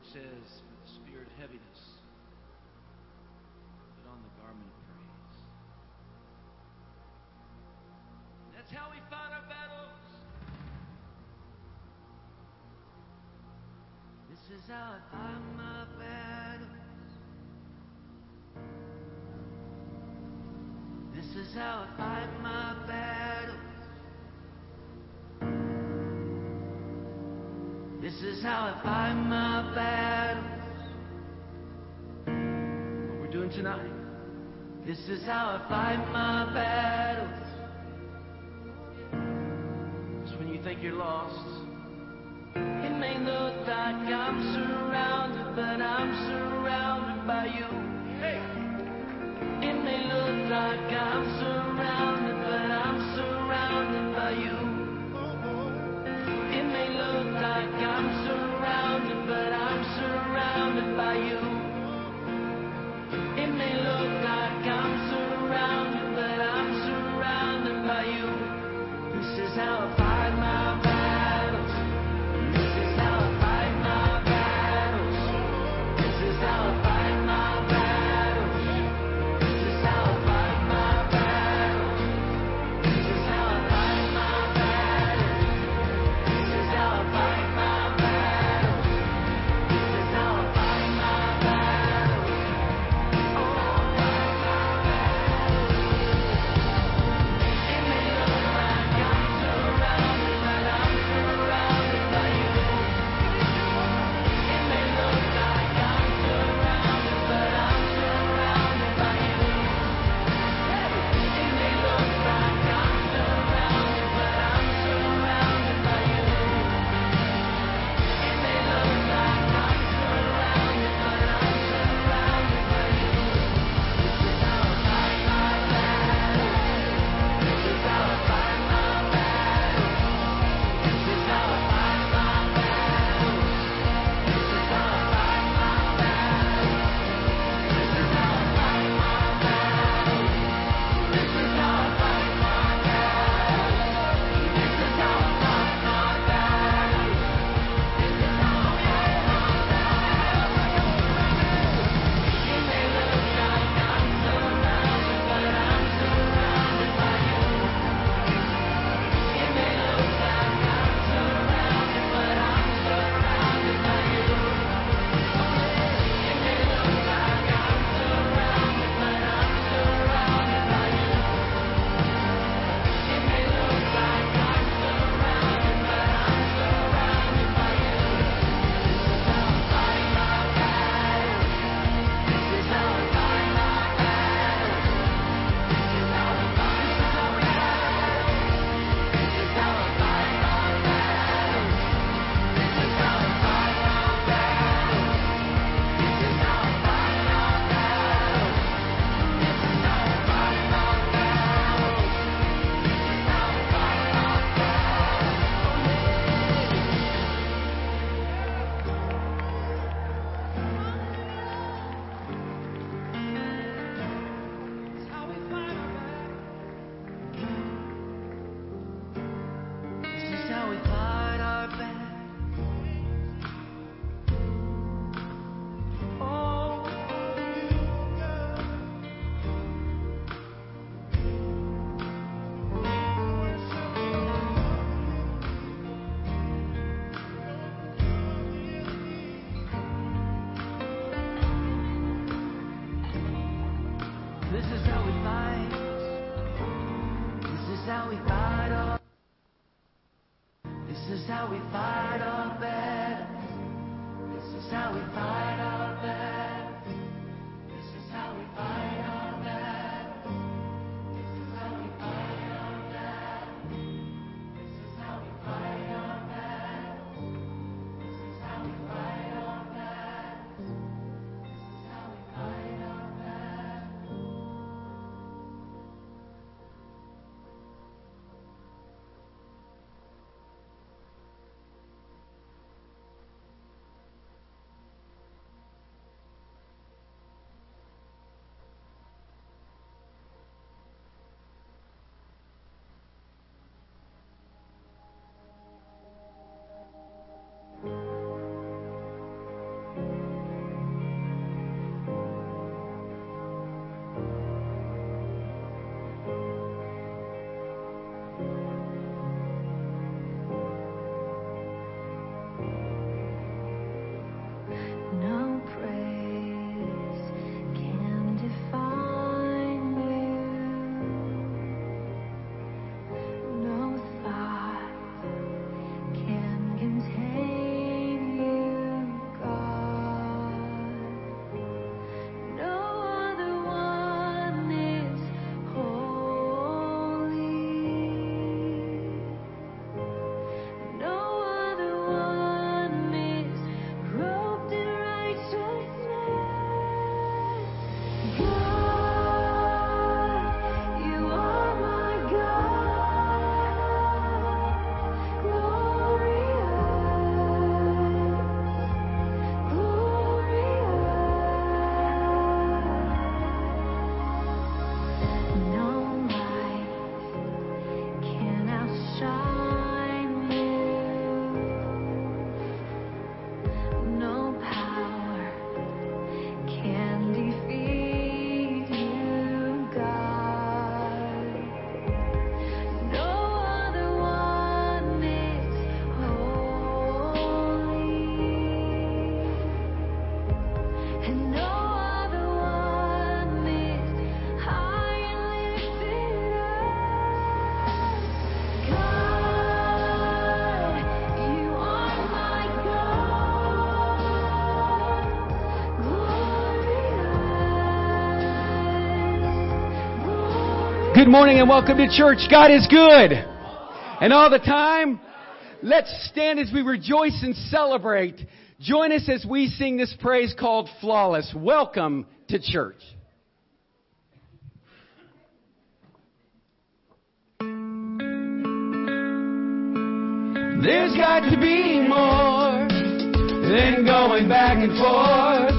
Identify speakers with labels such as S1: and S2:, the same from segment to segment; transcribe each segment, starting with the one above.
S1: word says, for the spirit of heaviness, put on the garment of praise. And that's how we fight our battles. This is how I fight my battles. This is how I fight my battles. This is how I fight my battles. What we're doing tonight. This is how I fight my battles. It's when you think you're lost. It may look like I'm surrounded, but I'm surrounded by you. Hey. It may look like I'm surrounded.
S2: Morning and welcome to church. God is good. And all the time, let's stand as we rejoice and celebrate. Join us as we sing this praise called Flawless. Welcome to church. There's got to be more than going back and forth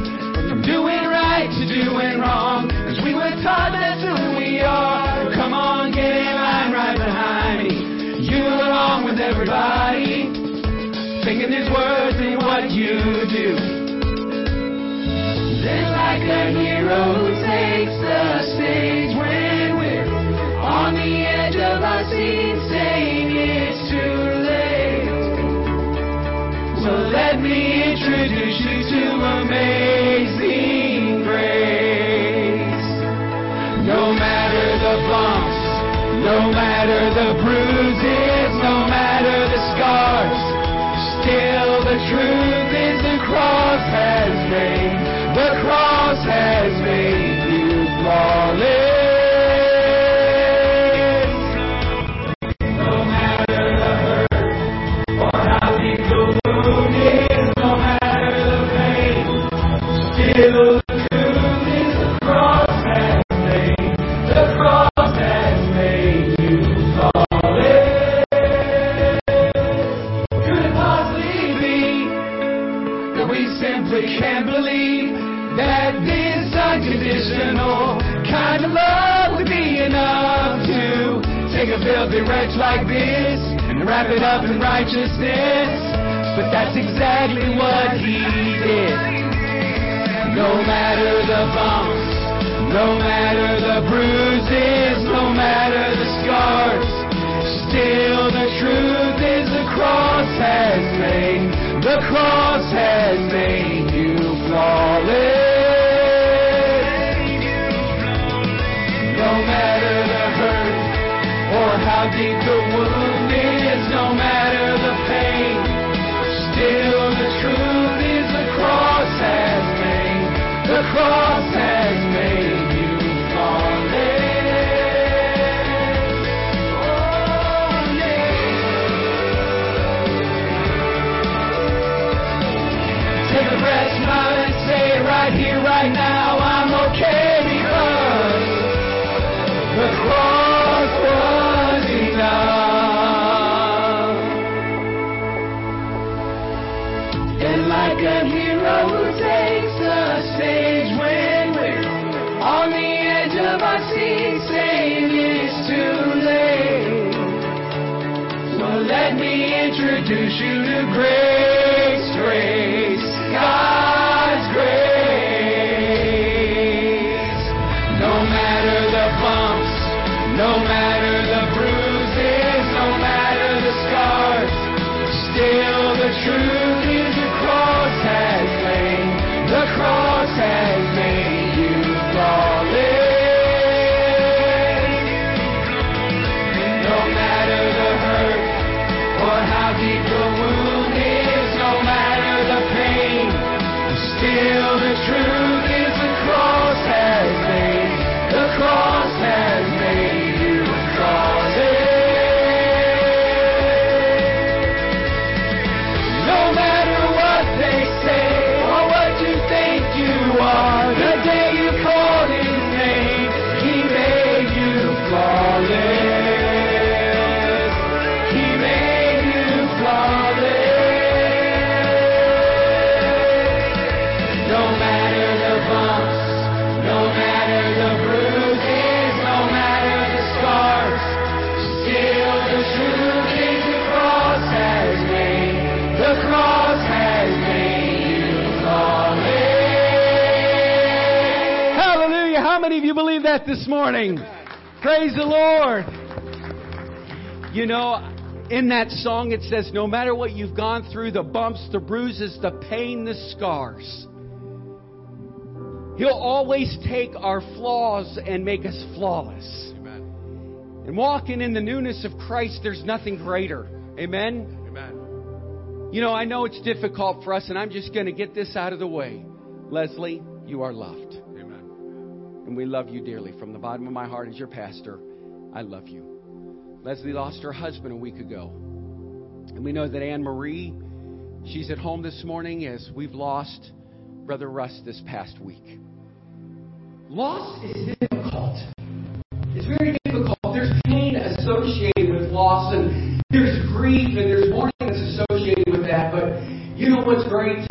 S2: from doing right to doing wrong. Cause we were taught that's who we are. Everybody, singing there's words in what you do. Then, like a hero who takes the stage when we're on the edge of our seat, saying it's too late. So let me introduce you to amazing grace. No matter the bumps, no matter the bruises, wrap it up in righteousness? But that's exactly what he did. No matter the bumps, no matter the bruises, no matter the scars, still the truth is the cross has made, the cross has made you flawless. No matter the hurt or how deep the wound the introduce you to grace, believe that this morning? Praise the Lord. You know, in that song it says, no matter what you've gone through, the bumps, the bruises, the pain, the scars, He'll always take our flaws and make us flawless.
S3: Amen.
S2: And walking in the newness of Christ, there's nothing greater. Amen?
S3: Amen.
S2: You know, I know it's difficult for us, and I'm just going to get this out of the way. Leslie, you are loved. And we love you dearly. From the bottom of my heart, as your pastor, I love you. Leslie lost her husband a week ago. And we know that Anne Marie, she's at home this morning as we've lost Brother Russ this past week.
S4: Loss is difficult. It's very difficult. There's pain associated with loss, and there's grief, and there's mourning that's associated with that. But you know what's great?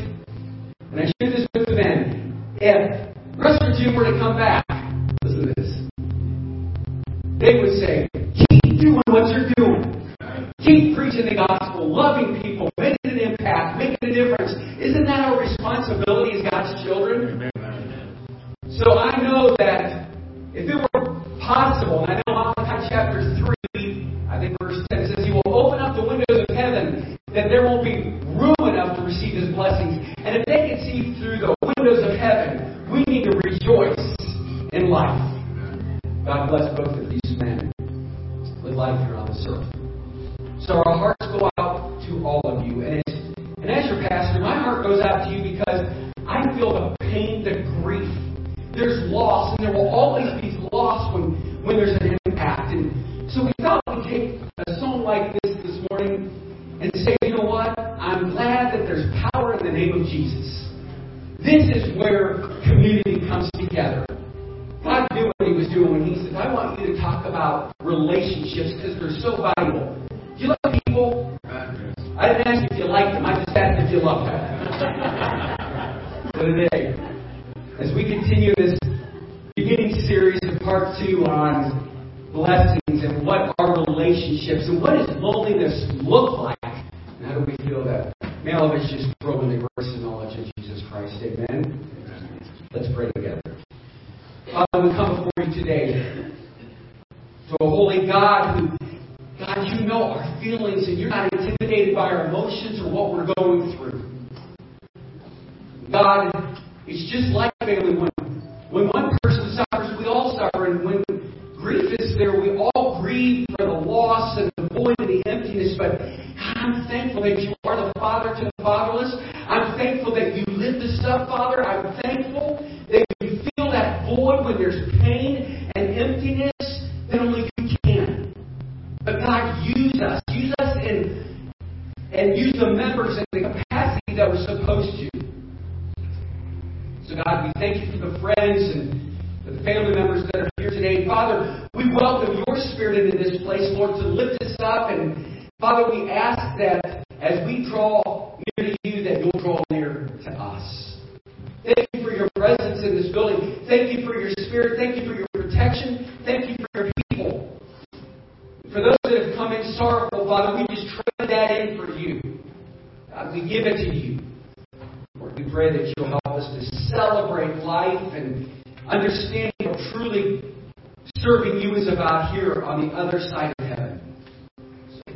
S4: other side of heaven.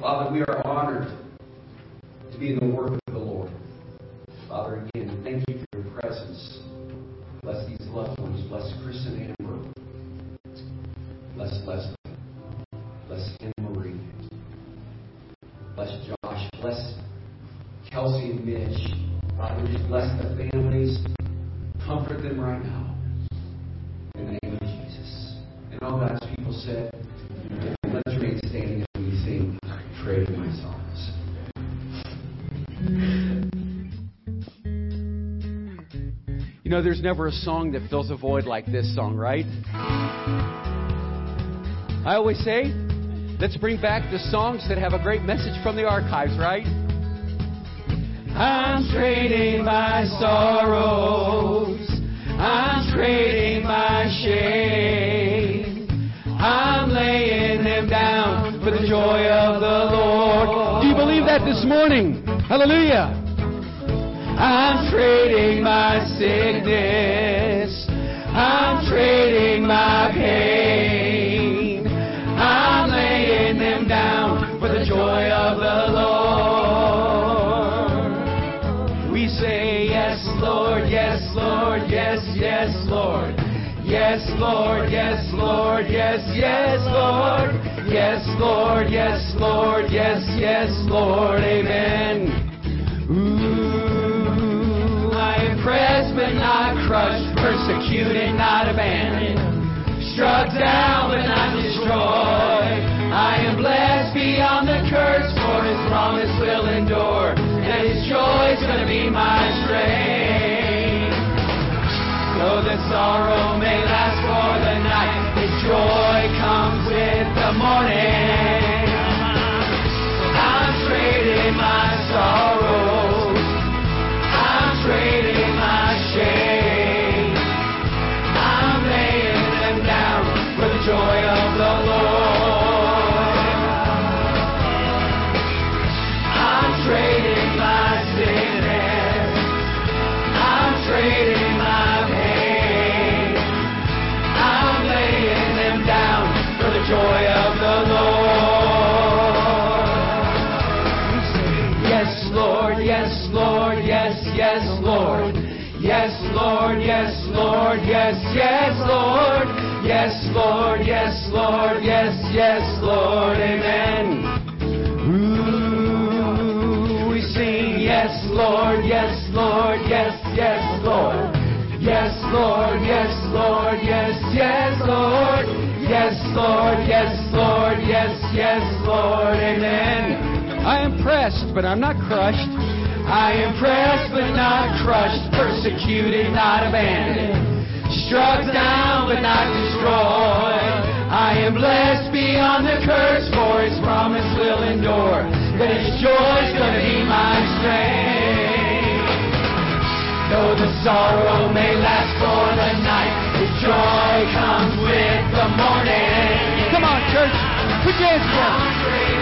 S4: Father, we are honored to be in the work of the Lord. Father, again, thank you for your presence. Bless these loved ones. Bless Chris and
S2: Anna. know, there's never a song that fills a void like this song, right? I always say, let's bring back the songs that have a great message from the archives, right?
S4: I'm trading my sorrows. I'm trading my shame. I'm laying them down for the joy of the Lord.
S2: Do you believe that this morning? Hallelujah.
S4: I'm trading my sickness. I'm trading my pain. I'm laying them down for the joy of the Lord. We say, Yes, Lord, yes, Lord, yes, yes, Lord. Yes, Lord, yes, Lord, yes, yes, Lord. Yes, Lord, yes, Lord, yes, yes, Lord. Amen. not crushed, persecuted, not abandoned, struck down but not destroyed.
S2: I am blessed beyond the curse, for His promise will endure, and His joy's gonna be my strength. Though the sorrow may last for the night, His joy comes with the morning. Yes, Lord, yes, yes, Lord. Yes, Lord, yes, Lord, yes, yes, Lord. Amen. Ooh, we sing, yes, Lord, yes, Lord, yes, yes, Lord. Yes, Lord, yes, Lord, yes, yes, Lord. Yes, Lord, yes, Lord, yes, yes, Lord. Amen.
S4: I am pressed, but I'm not crushed.
S2: I am pressed but not crushed, persecuted, not abandoned, struck down but not destroyed. I am blessed beyond the curse, for His promise will endure. That His joy's gonna be my strength. Though the sorrow may last for the night, His joy comes with the morning.
S4: Come on, church. Put your hands together.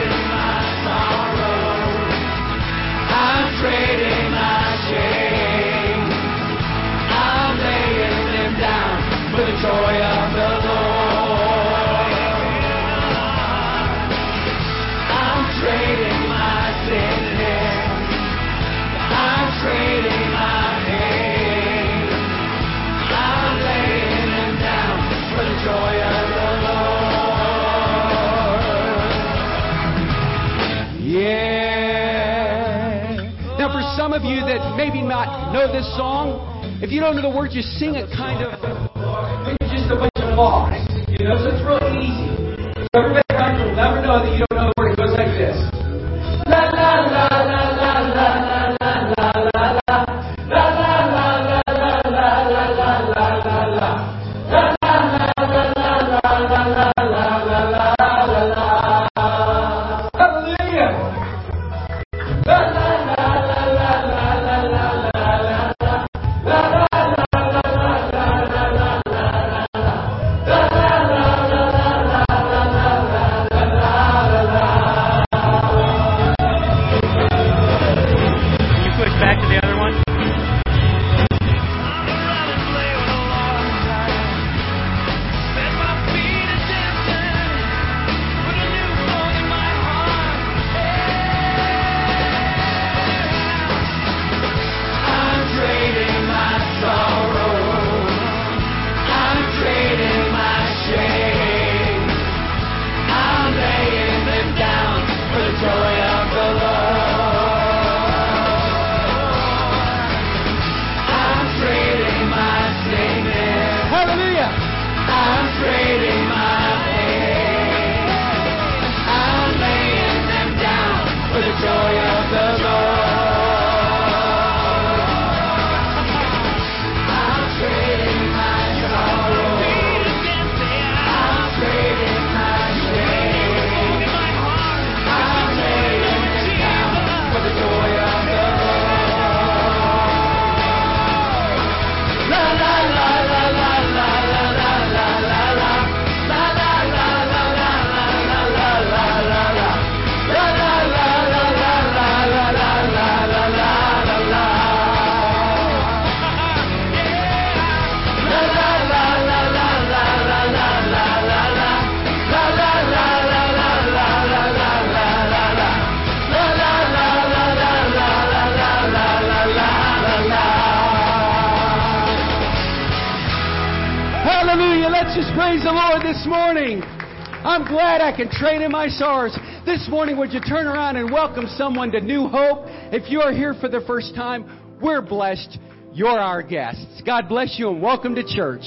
S4: Some of you that maybe not know this song, if you don't know the words, just sing it kind of.
S2: It's just a bunch of bars. You know, so it's real easy. So everybody will never know that you Hallelujah.
S4: Let's just praise the Lord this morning. I'm glad I can trade in my sorrows. This morning, would you turn around and welcome someone to New Hope? If you are here for the first time, we're blessed. You're our guests. God bless you and welcome to church.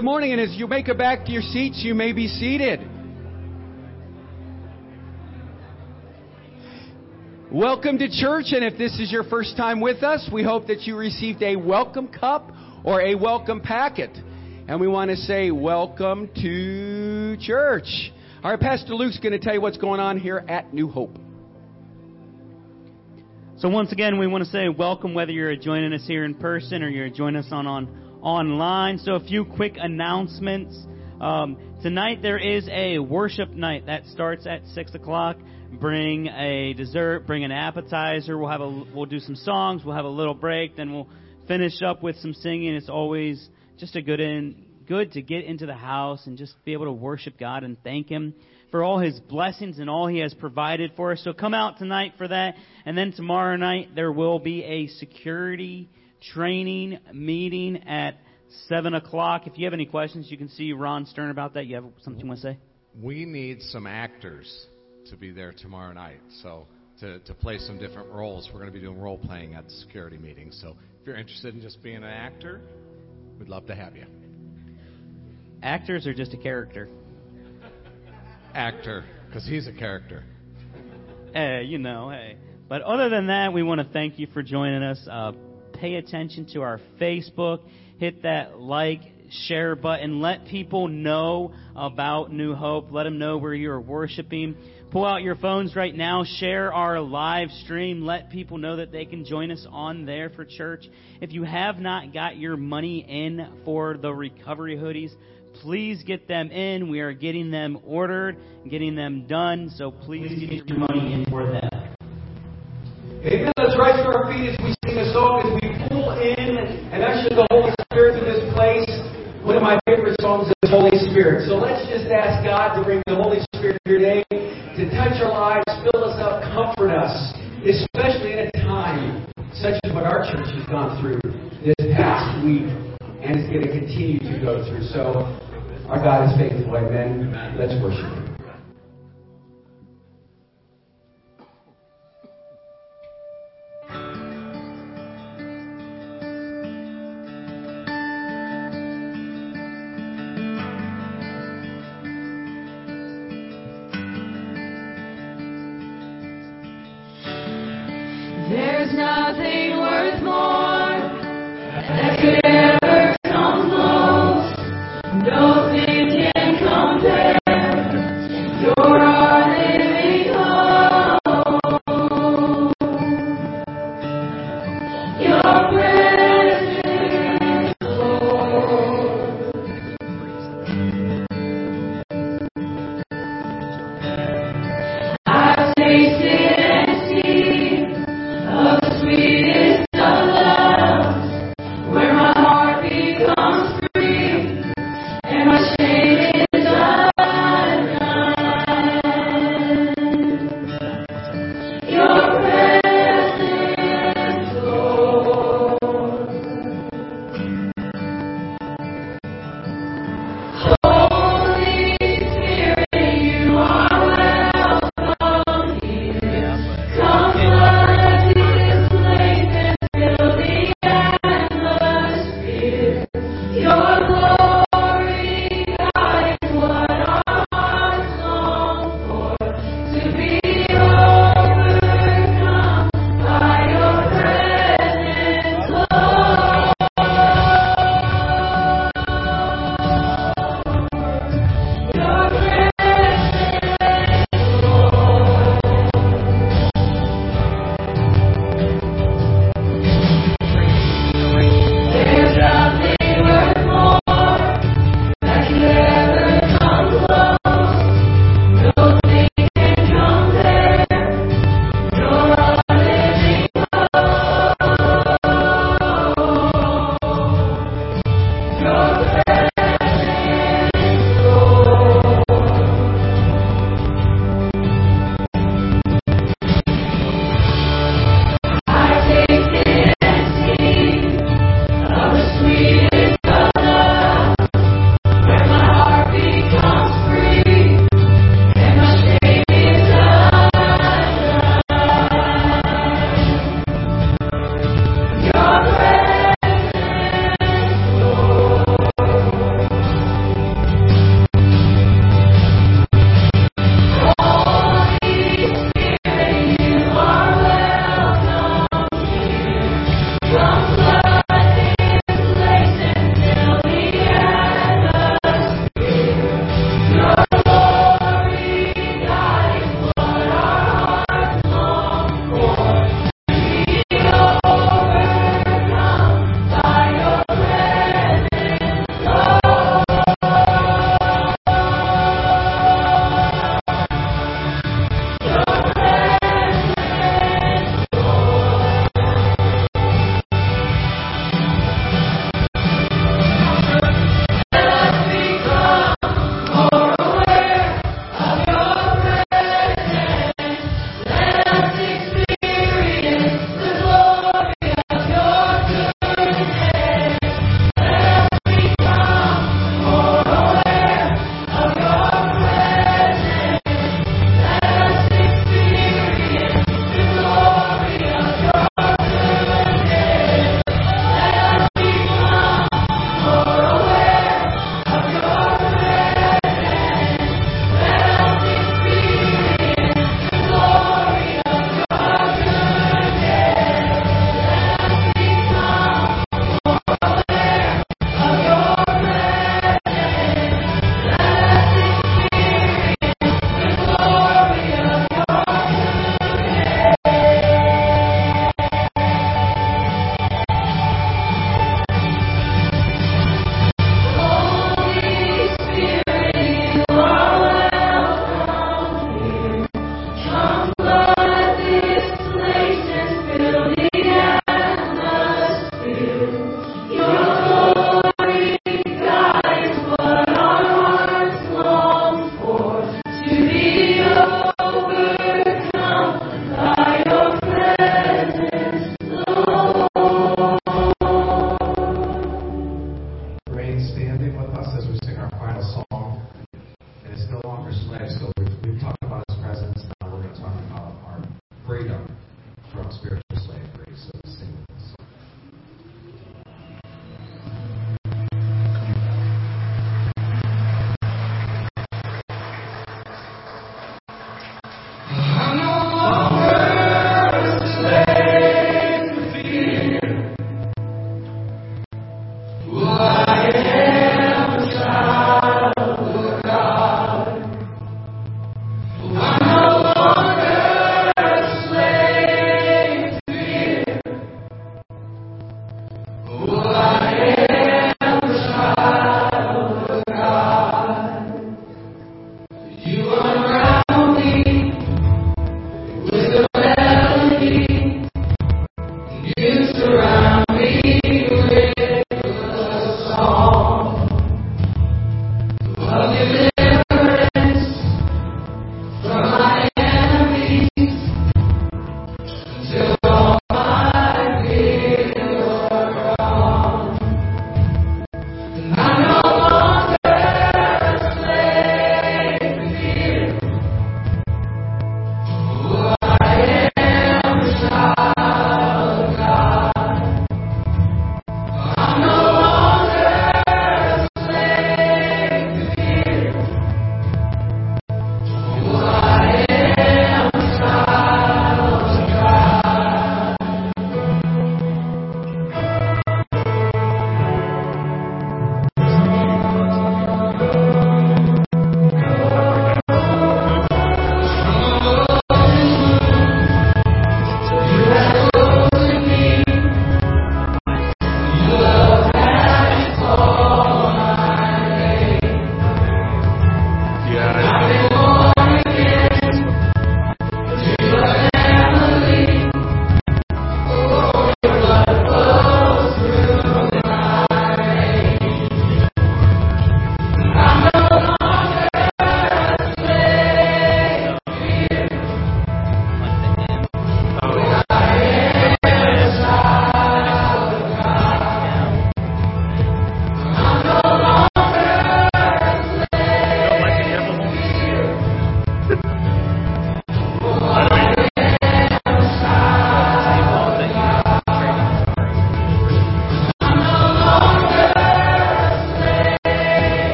S4: Good morning, and as you make it back to your seats, you may be seated. Welcome to church, and if this is your first time with us, we hope that you received a welcome cup or a welcome packet. And we want to say, Welcome to church. All right, Pastor Luke's going to tell you what's going on here at New Hope.
S5: So once again, we want to say welcome whether you're joining us here in person or you're joining us on, on online. So a few quick announcements. Um, tonight there is a worship night that starts at six o'clock. Bring a dessert, bring an appetizer. We'll have a we'll do some songs. We'll have a little break. Then we'll finish up with some singing. It's always just a good in good to get into the house and just be able to worship God and thank Him for all His blessings and all He has provided for us. So come out tonight for that. And then tomorrow night there will be a security training meeting at 7 o'clock. If you have any questions, you can see Ron Stern about that. You have something you want to say?
S6: We need some actors to be there tomorrow night. So to, to play some different roles, we're going to be doing role playing at the security meeting. So if you're interested in just being an actor, we'd love to have you.
S5: Actors are just a character.
S6: Actor, because he's a character.
S5: Hey, you know, hey. But other than that, we want to thank you for joining us. Uh, pay attention to our Facebook. Hit that like, share button. Let people know about New Hope. Let them know where you're worshiping. Pull out your phones right now. Share our live stream. Let people know that they can join us on there for church. If you have not got your money in for the recovery hoodies, please get them in. We are getting them ordered, getting them done. So please get your money in for them.
S4: Amen. Let's rise to our feet as we sing a song, as we pull in and usher the Holy Spirit to this place. One of my favorite songs is Holy Spirit. So let's just ask God to bring the Holy Spirit today to touch our lives, fill us up, comfort us, especially in a time such as what our church has gone through this past week and is going to continue to go through. So our God is faithful. Amen. Let's worship Him.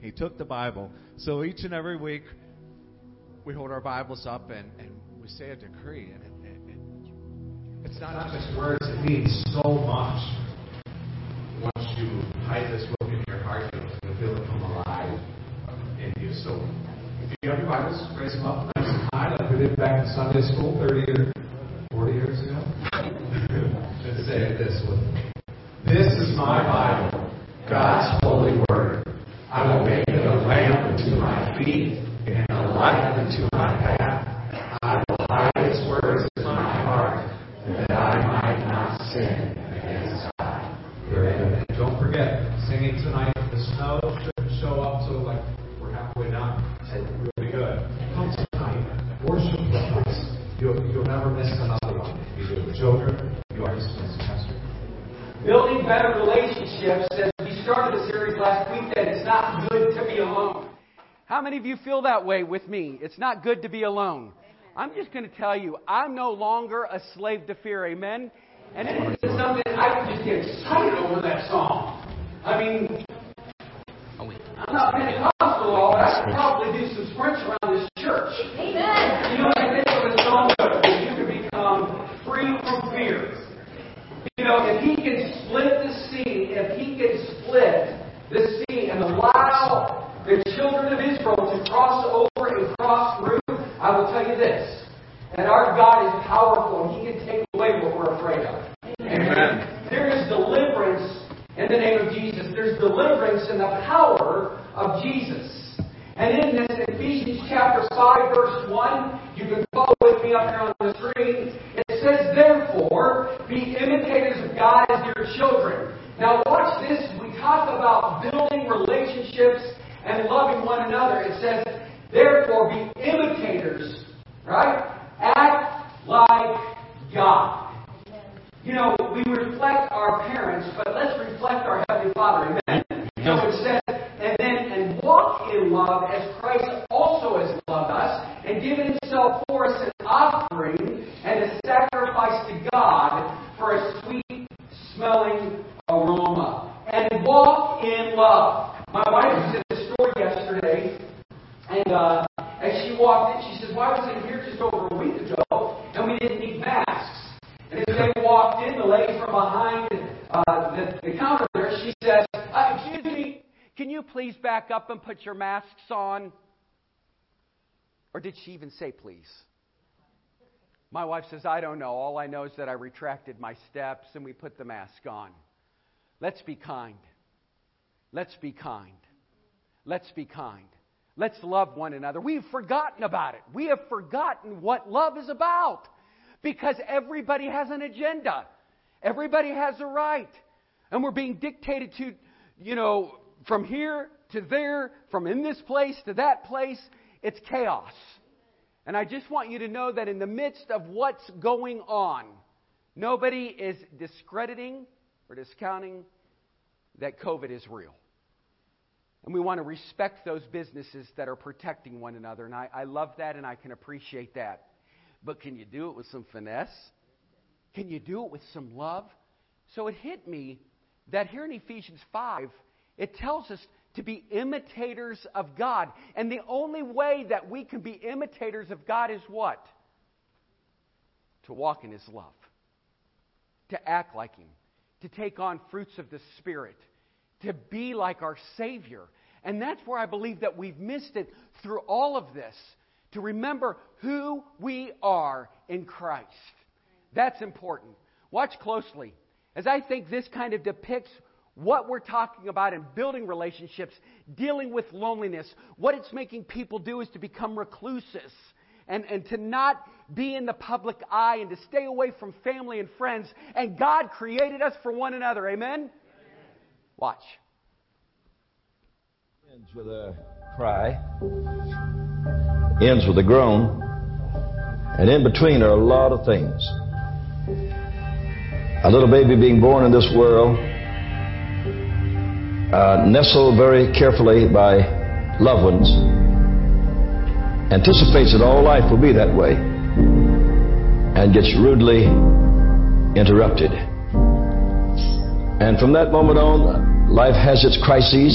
S6: He took the Bible. So each and every week, we hold our Bibles up and, and we say a decree. And it, it, it, it's not,
S2: just words, it means so much. Once you hide this book in your heart, you'll feel it come alive in you. So if you have your Bibles, raise them up nice and high like we did back in Sunday school 30 or 40 years ago. Let's say it this way. This is my Bible, God's. I will make it a lamp unto my feet and a light unto my path. I will hide its words in my heart that I might not sin against God. Very good. And don't forget, singing tonight, the snow shouldn't show up till like we're halfway done. It's really good. Come tonight, worship with us. You'll, you'll never miss another one. You do. Children, you are dismissed, Pastor.
S4: Building better relationships, as we started the series last week, that it's not good to be alone. How many of you feel that way with me? It's not good to be alone. I'm just going to tell you, I'm no longer a slave to fear. Amen? And it is something I just get excited over that song. I mean, oh, I'm not Pentecostal at all, but I could probably do some sprints around this church.
S7: Amen.
S4: You know, I think of a song that you can become free from fear. You know, if he can split the sea, if he can split the sea and allow the children of Israel to cross over and cross through, I will tell you this. that our God is powerful and he can take away what we're afraid of. Amen. There is deliverance in the name of Jesus. There's deliverance in the power of Jesus. And in this Ephesians chapter 5, verse 1, you can follow with me up here on the screen. It says, Therefore, be imitators of God as your children. Now, watch this. We talk about building relationships and loving one another. It says, Therefore, be imitators, right? Act like God. You know, we reflect our parents, but let's reflect our Heavenly Father. Amen. So it says, and then and walk in love as Christ also has loved us and given himself for us an offering and a sacrifice to God for a sweet smelling aroma. And walk in love. My wife was in the store yesterday, and uh, as she walked in, she said, Why was I here just over a week ago and we didn't need masks? And as they walked in, the lady from behind uh, the, the counter there, she says, uh, Excuse me, can you please back up and your masks on? Or did she even say please? My wife says, I don't know. All I know is that I retracted my steps and we put the mask on. Let's be kind. Let's be kind. Let's be kind. Let's love one another. We've forgotten about it. We have forgotten what love is about because everybody has an agenda. Everybody has a right. And we're being dictated to, you know, from here to there, from in this place to that place. It's chaos. And I just want you to know that in the midst of what's going on, nobody is discrediting or discounting that COVID is real. And we want to respect those businesses that are protecting one another. And I, I love that and I can appreciate that. But can you do it with some finesse? Can you do it with some love? So it hit me that here in Ephesians 5, it tells us to be imitators of God. And the only way that we can be imitators of God is what? To walk in His love, to act like Him, to take on fruits of the Spirit, to be like our Savior. And that's where I believe that we've missed it through all of this, to remember who we are in Christ. That's important. Watch closely. As I think this kind of depicts what we're talking about in building relationships, dealing with loneliness, what it's making people do is to become recluses and, and to not be in the public eye and to stay away from family and friends. And God created us for one another. Amen? Watch.
S8: Ends with a cry, ends with a groan, and in between are a lot of things. A little baby being born in this world, uh, nestled very carefully by loved ones, anticipates that all life will be that way, and gets rudely interrupted. And from that moment on, Life has its crises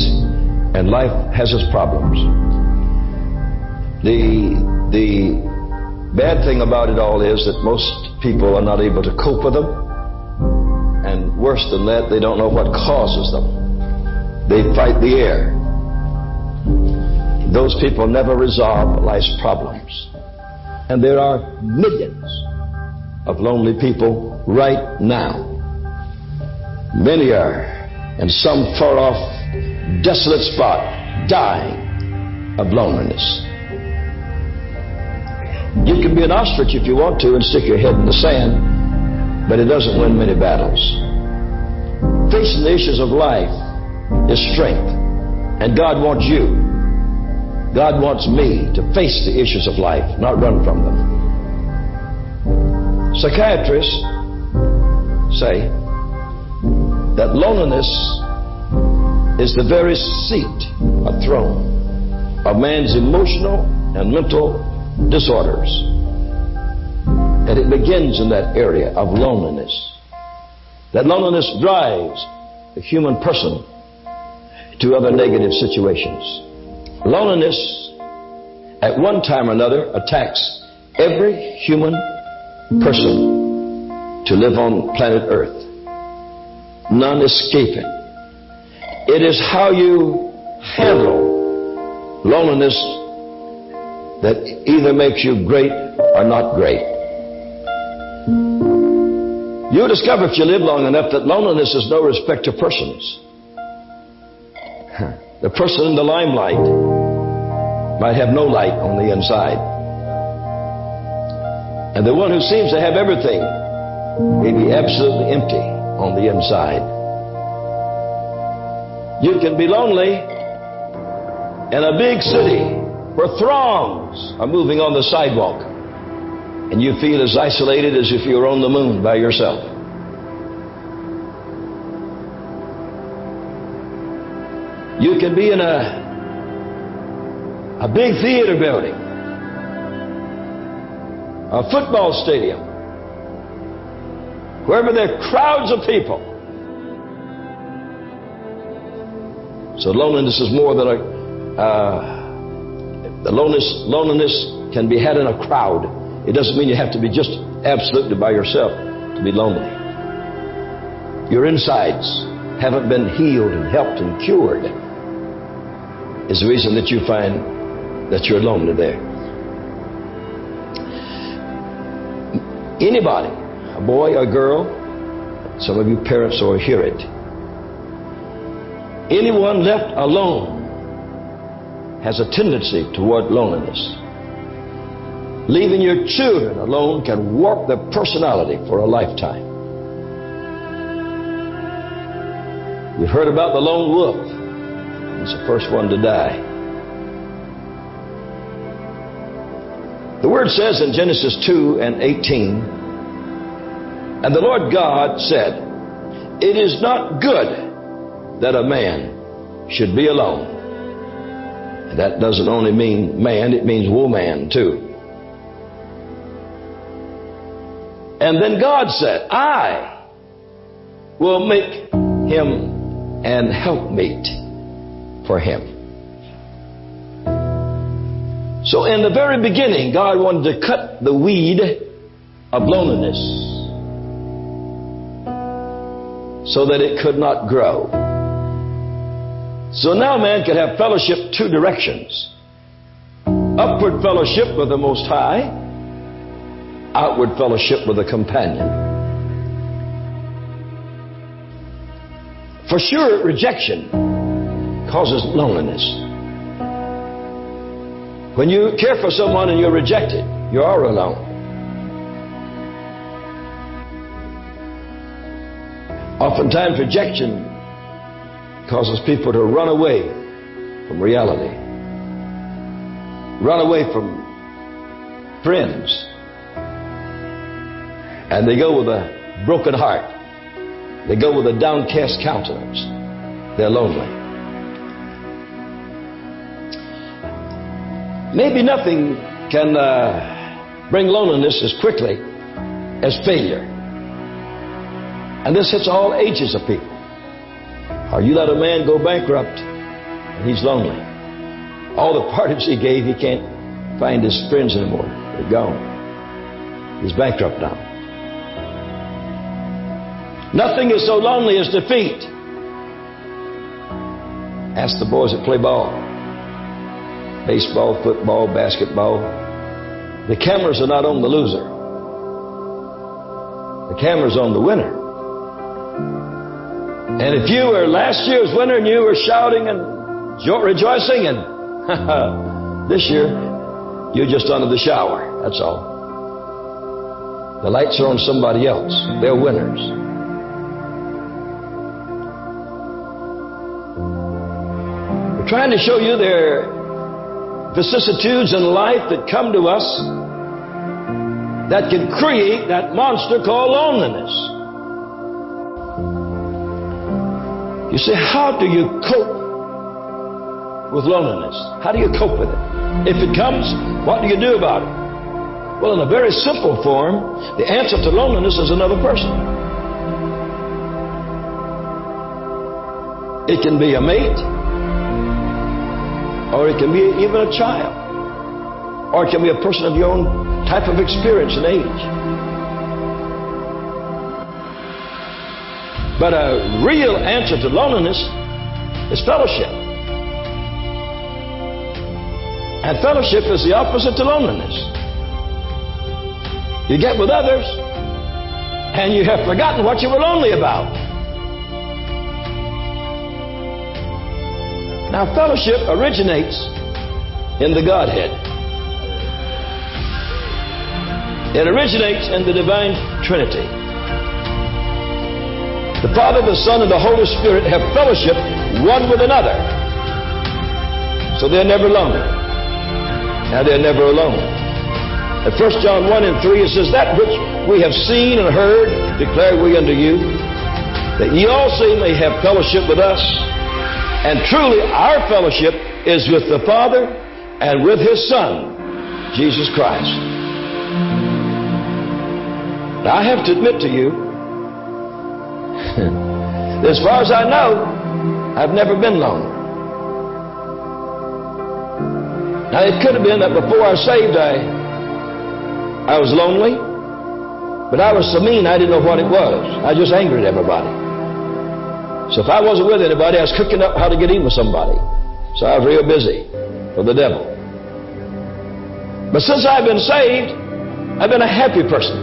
S8: and life has its problems. The, the bad thing about it all is that most people are not able to cope with them. And worse than that, they don't know what causes them. They fight the air. Those people never resolve life's problems. And there are millions of lonely people right now. Many are in some far off, desolate spot, dying of loneliness. You can be an ostrich if you want to and stick your head in the sand, but it doesn't win many battles. Facing the issues of life is strength, and God wants you. God wants me to face the issues of life, not run from them. Psychiatrists say that loneliness is the very seat, a throne, of man's emotional and mental disorders. And it begins in that area of loneliness. That loneliness drives the human person to other negative situations. Loneliness, at one time or another, attacks every human person to live on planet Earth. None escape it. It is how you handle loneliness that either makes you great or not great. You'll discover if you live long enough that loneliness is no respect to persons. The person in the limelight might have no light on the inside. And the one who seems to have everything may be absolutely empty on the inside. You can be lonely in a big city where throngs are moving on the sidewalk and you feel as isolated as if you were on the moon by yourself. You can be in a a big theater building, a football stadium, wherever there are crowds of people. So loneliness is more than a uh, the loneliness loneliness can be had in a crowd. It doesn't mean you have to be just absolutely by yourself to be lonely. Your insides haven't been healed and helped and cured is the reason that you find that you're lonely there. Anybody, a boy or girl, some of you parents will hear it. Anyone left alone has a tendency toward loneliness. Leaving your children alone can warp their personality for a lifetime. You've heard about the lone wolf. He's the first one to die. The word says in Genesis 2 and 18, and the Lord God said, It is not good that a man should be alone. And that doesn't only mean man, it means woman too. And then God said, I will make him an helpmate for him. So in the very beginning, God wanted to cut the weed of loneliness so that it could not grow. So now man could have fellowship two directions. Upward fellowship with the Most High, outward fellowship with a companion. For sure, rejection causes loneliness. When you care for someone and you're rejected, you are alone. Oftentimes, rejection causes people to run away from reality, run away from friends, and they go with a broken heart. They go with a downcast countenance. They're lonely. Maybe nothing can uh, bring loneliness as quickly as failure. And this hits all ages of people. Or you let a man go bankrupt and he's lonely. All the parties he gave, he can't find his friends anymore. They're gone. He's bankrupt now. Nothing is so lonely as defeat. Ask the boys that play ball baseball, football, basketball. The cameras are not on the loser, the camera's on the winner. And if you were last year's winner and you were shouting and rejoicing, and this year you're just under the shower. That's all. The lights are on somebody else. They're winners. We're trying to show you there vicissitudes in life that come to us that can create that monster called loneliness. You say, how do you cope with loneliness? How do you cope with it? If it comes, what do you do about it? Well, in a very simple form, the answer to loneliness is another person. It can be a mate, or it can be even a child, or it can be a person of your own type of experience and age. But a real answer to loneliness is fellowship. And fellowship is the opposite to loneliness. You get with others, and you have forgotten what you were lonely about. Now, fellowship originates in the Godhead. It originates in the divine Trinity. The Father, the Son, and the Holy Spirit have fellowship one with another. So they're never lonely. Now they're never alone. At 1 John 1 and 3 it says, That which we have seen and heard declare we unto you, that ye also may have fellowship with us. And truly our fellowship is with the Father and with His Son, Jesus Christ. Now I have to admit to you, as far as I know, I've never been lonely. Now it could have been that before I saved, I I was lonely, but I was so mean I didn't know what it was. I just angered everybody. So if I wasn't with anybody, I was cooking up how to get in with somebody. So I was real busy for the devil. But since I've been saved, I've been a happy person.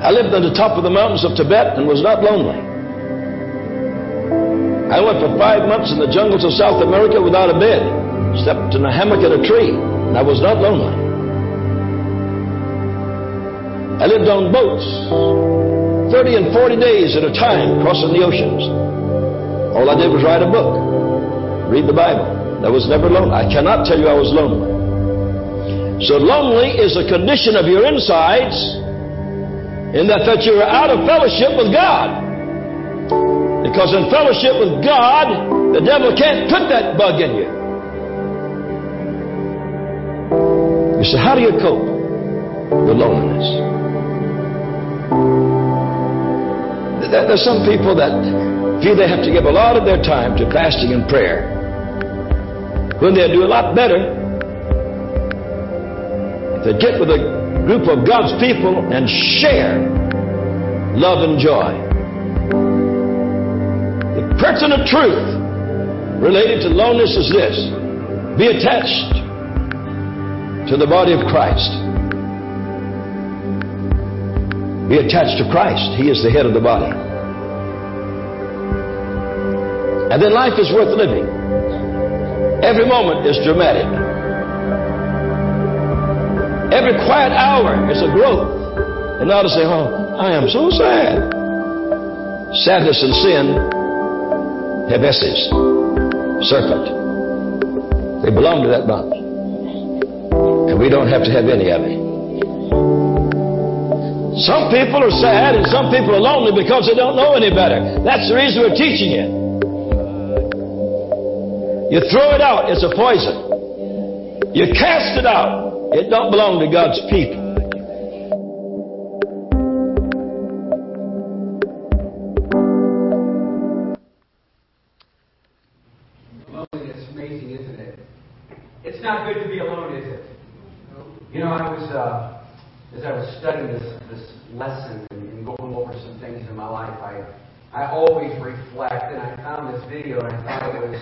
S8: I lived on the top of the mountains of Tibet and was not lonely. I went for five months in the jungles of South America without a bed, slept in a hammock in a tree, and I was not lonely. I lived on boats 30 and 40 days at a time crossing the oceans. All I did was write a book, read the Bible. I was never lonely. I cannot tell you I was lonely. So lonely is a condition of your insides in that, that you're out of fellowship with God. Because in fellowship with God, the devil can't put that bug in you. You say, how do you cope with loneliness? There's some people that feel they have to give a lot of their time to fasting and prayer when they'll do a lot better if they get with a group of God's people and share love and joy. The pertinent truth related to loneliness is this be attached to the body of Christ. Be attached to Christ. He is the head of the body. And then life is worth living. Every moment is dramatic. Every quiet hour is a growth. And not to say, oh, I am so sad. Sadness and sin have S's. Serpent. They belong to that bunch. And we don't have to have any of it. Some people are sad and some people are lonely because they don't know any better. That's the reason we're teaching it. You throw it out, it's a poison. You cast it out, it don't belong to God's people.
S4: It's not good to be alone, is it? You know, I was uh, as I was studying this this lesson and, and going over some things in my life, I I always reflect, and I found this video, and I thought it was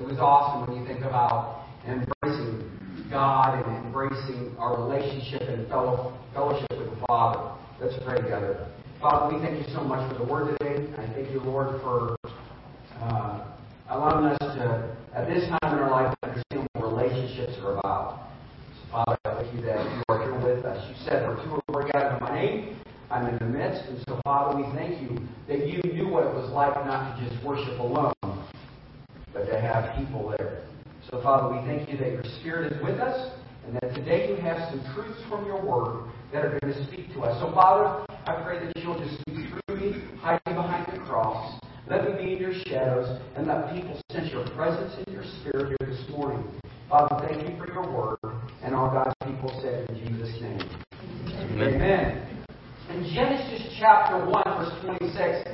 S4: it was awesome when you think about embracing God and embracing our relationship and fellow fellowship with the Father. Let's pray together. Father, we thank you so much for the word today. I thank you, Lord, for uh, allowing us to, at this time in our life, understand what relationships are about. So, Father, I thank you that you are here with us. You said, "For two or more in my name, I'm in the midst." And so, Father, we thank you that you knew what it was like not to just worship alone, but to have people there. So, Father, we thank you that your Spirit is with us, and that today you have some truths from your Word that are going to speak to us. So, Father, I pray that you'll just speak through me, hiding behind the cross. Let me be in your shadows, and let people sense your presence and your Spirit here this morning. Father, thank you for your Word, and all God's people said in Jesus'. Amen. In Genesis chapter 1, verse 26,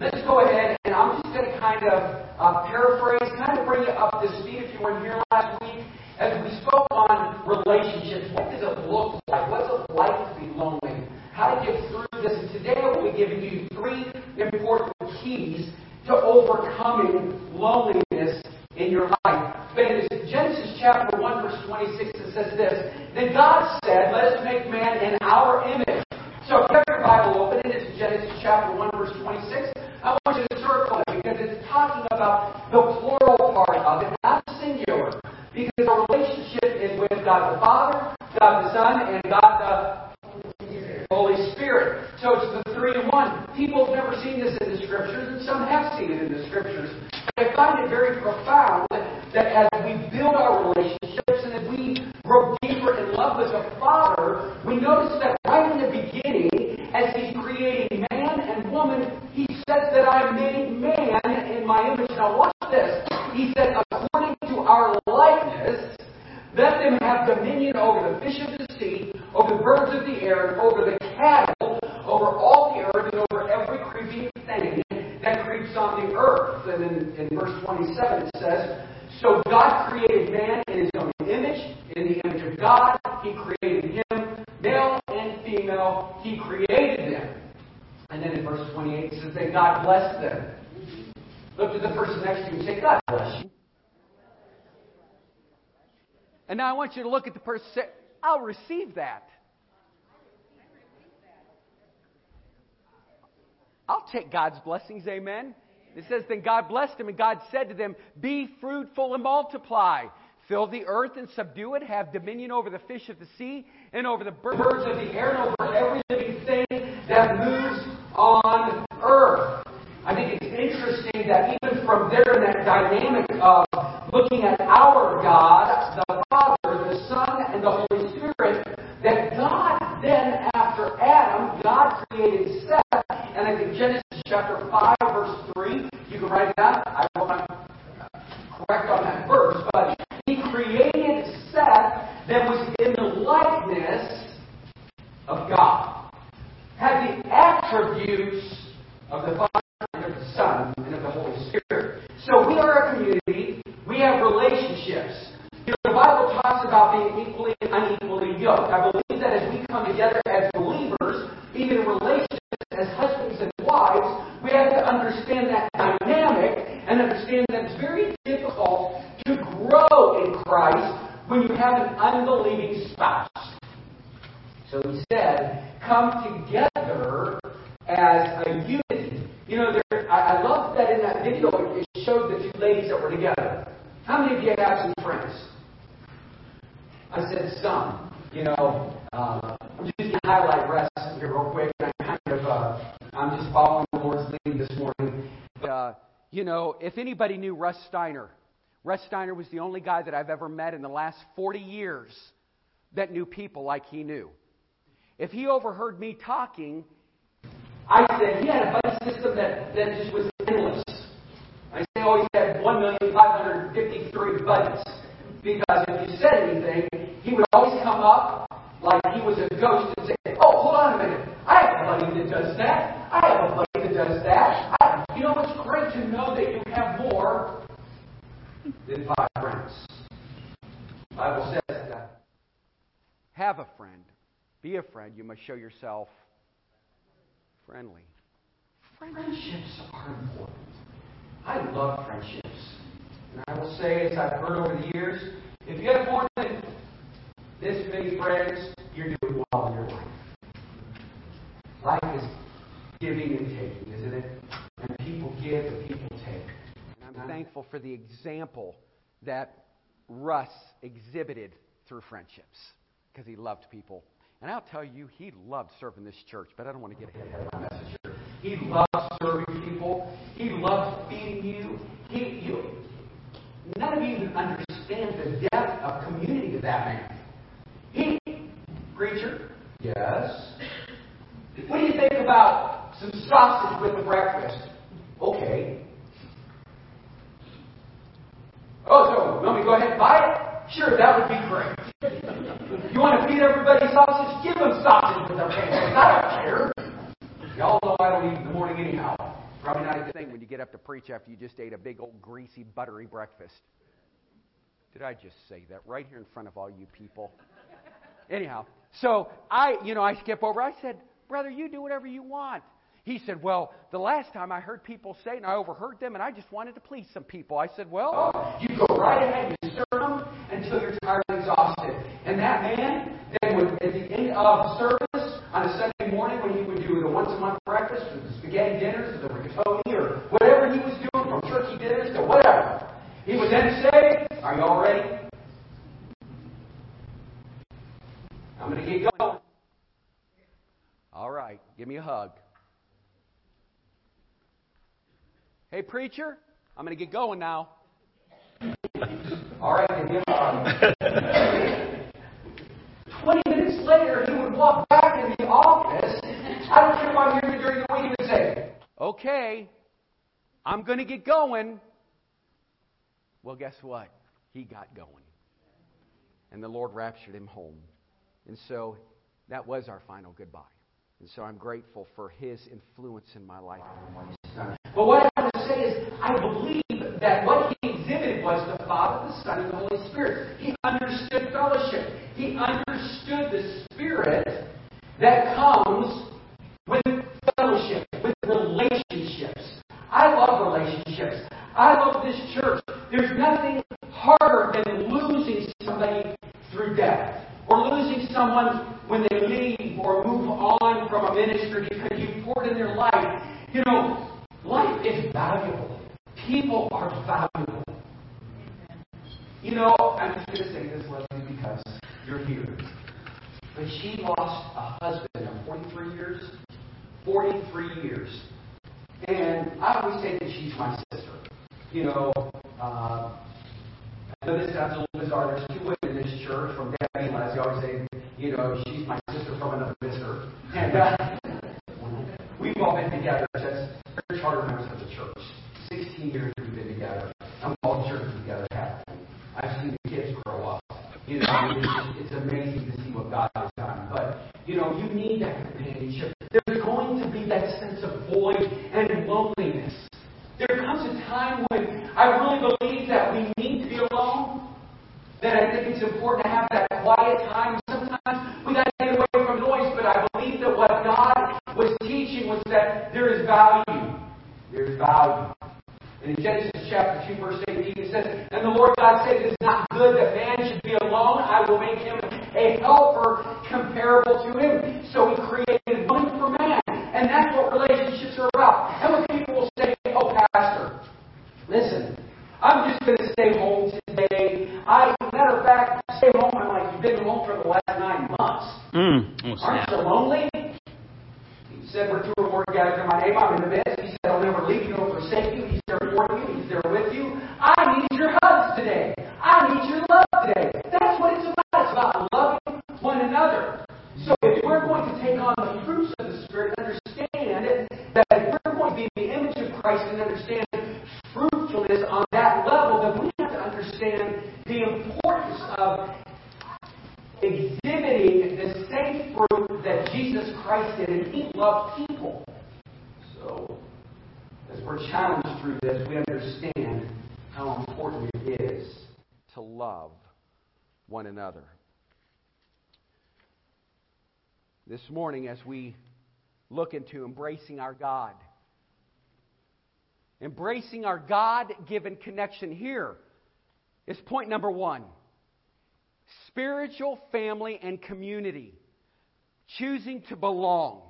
S4: let's go ahead and I'm just going to kind of uh, paraphrase, kind of bring you up to speed if you weren't here last week. As we spoke on relationships, what does it look like? What's it like to be lonely? How to get through this? And today I will be giving you three important keys to overcoming loneliness in your life. But in Genesis chapter 1, verse 26, it says this Then God said, Let us make man in our image. So if you have your Bible open, and it's Genesis chapter 1, verse 26, I want you to circle it because it's talking about the plural part of it, not the singular. Because the relationship is with God the Father, God the Son, and God the Holy Spirit. So it's the three in one. People have never seen this in the scriptures, and some have seen it in the scriptures. But I find it very profound that as we build our relationships and as we grow deeper in love with the Father, we notice that right in the beginning, as He's creating man and woman, He says that I made man in my image. Now watch this. He said, according to our likeness, let them have dominion over the fish of the sea, over the birds of the air, and over the cattle, over all the earth, and over every creeping thing that creeps on the earth. And in, in verse 27 it says, So God created man in his own image. In the image of God, he created him. Male and female, he created them. And then in verse 28 it says that God blessed them. Look to the person next to you and say, God bless you. And now I want you to look at the person and say, I'll receive that. I'll take God's blessings, amen. It says, Then God blessed them, and God said to them, Be fruitful and multiply. Fill the earth and subdue it. Have dominion over the fish of the sea, and over the birds of the air, and over every living thing that moves on earth. I think it's interesting that even from there in that dynamic of looking at our God, the Father, the Son, and the Holy Spirit, that God then, after Adam, God created Seth, and I think Genesis chapter 5, verse 3, you can write it down. I will not correct on that verse, but he created Seth that was in the likeness of God, had the attributes of the Father and of the Son and of the Holy Spirit. So we are a community. We have relationships. You know, the Bible talks about being equally and unequally yoked. I believe that as we come together as believers, even in relationships as husbands and wives, we have to understand that dynamic and understand that it's very difficult to grow in Christ you have an unbelieving spouse. So he said, come together as a unity. You know, there, I, I love that in that video it showed the two ladies that were together. How many of you have some friends? I said some. You know, uh, just to highlight Russ here real quick. I'm kind of, uh, I'm just following the Lord's lead this morning. But, uh, you know, if anybody knew Russ Steiner, Russ Steiner was the only guy that I've ever met in the last 40 years that knew people like he knew. If he overheard me talking, I said he had a buddy system that, that just was endless. I say, he had 1,553 buddies. Because if you said anything, he would always come up like he was a ghost and say, oh, hold on a minute. I have a buddy that does that. I have a buddy that does that. I, you know, it's great to know that you have than five friends. The Bible says that have a friend, be a friend, you must show yourself friendly. Friendships are important. I love friendships. And I will say, as I've heard over the years, if you have more than this many friends, you're doing well in your life. Life is giving and taking, isn't it? And people give and people take. And I'm uh-huh. thankful for the example that Russ exhibited through friendships because he loved people. And I'll tell you, he loved serving this church, but I don't want to get ahead of my message here. He loved serving people. He loved feeding you. He, you. None of you even understand the depth of community of that man. He, preacher, yes. What do you think about some sausage with the breakfast? Okay. Oh, so to go ahead and buy it? Sure, that would be great. You want to feed everybody sausage? Give them sausage with their pancakes. I don't care. Y'all know I don't eat in the morning anyhow. Probably not a good thing when you get up to preach after you just ate a big old greasy, buttery breakfast. Did I just say that right here in front of all you people? Anyhow, so I, you know, I skip over. I said, Brother, you do whatever you want. He said, Well, the last time I heard people say and I overheard them, and I just wanted to please some people. I said, Well, you go right ahead, you serve them until you're tired and exhausted. And that man then would, at the end of service on a Sunday morning, when he would do the once a month breakfast, or the spaghetti dinners, or the rigatoni, or whatever he was doing, from turkey dinners to whatever, he would then say, Are you all ready? I'm going to get going. All right, give me a hug. Hey, preacher, I'm going to get going now. All right, me a 20 minutes later, he would walk back in the office. I don't care if I'm here during the week and say, Okay, I'm going to get going. Well, guess what? He got going. And the Lord raptured him home. And so that was our final goodbye. And so I'm grateful for his influence in my life. But what say is, I believe that what he exhibited was the Father, the Son, and the Holy Spirit. He understood fellowship. He understood the Spirit that comes with fellowship, with relationships. I love relationships. I love this church. There's nothing harder than losing somebody through death or losing someone when they leave or move on from a ministry because you poured in their life. You know, life is valuable. People are valuable. You know, I'm just going to say this, Leslie, because you're here. But she lost a husband of 43 years. 43 years. And I always say that she's my sister. You know, uh, I know this sounds a little bizarre. There's two women in this church from Debbie and Leslie. always say, you know, she's my sister from another mister. And uh, we've all been together as church charter members of the church. 16 years we've been together. I'm all churches together happily. I've seen the kids grow up. You know, I mean, it's, it's amazing to see what God has done. But, you know, you need that companionship. There's going to be that sense of void and loneliness. There comes a time when I really believe that we need to be alone. That I think it's important to have that quiet time. Sometimes we got to get away from noise, but I believe that what God was teaching was that there is value. There's value. And in Genesis chapter 2, verse 18, it says, And the Lord God said, It is not good that man should be alone. I will make him a helper comparable to him. So he created one for man. And that's what relationships are about. And when people will say, Oh, Pastor, listen, I'm just going to stay home today. I, matter of fact, stay home. I'm like, You've been home for the last nine months.
S5: Mm. Oh,
S4: Aren't
S5: snap.
S4: you lonely? He said, We're two or more gathered in my name. I'm in the midst. He said, I'll never leave you nor forsake you. He's there for you. He's there with you. I need your hugs today. I need your love today. That's what it's about. It's about loving one another. So if we're going to take on the fruits of the Spirit and understand that if we're going to be in the image of Christ and understand fruitfulness on that level, then we have to understand the importance of exhibiting the same fruit that Jesus Christ did, and He loved people. So, as we're challenged through this, we understand how important it is to love one another. This morning, as we look into embracing our God, embracing our God given connection here is point number one spiritual family and community, choosing to belong.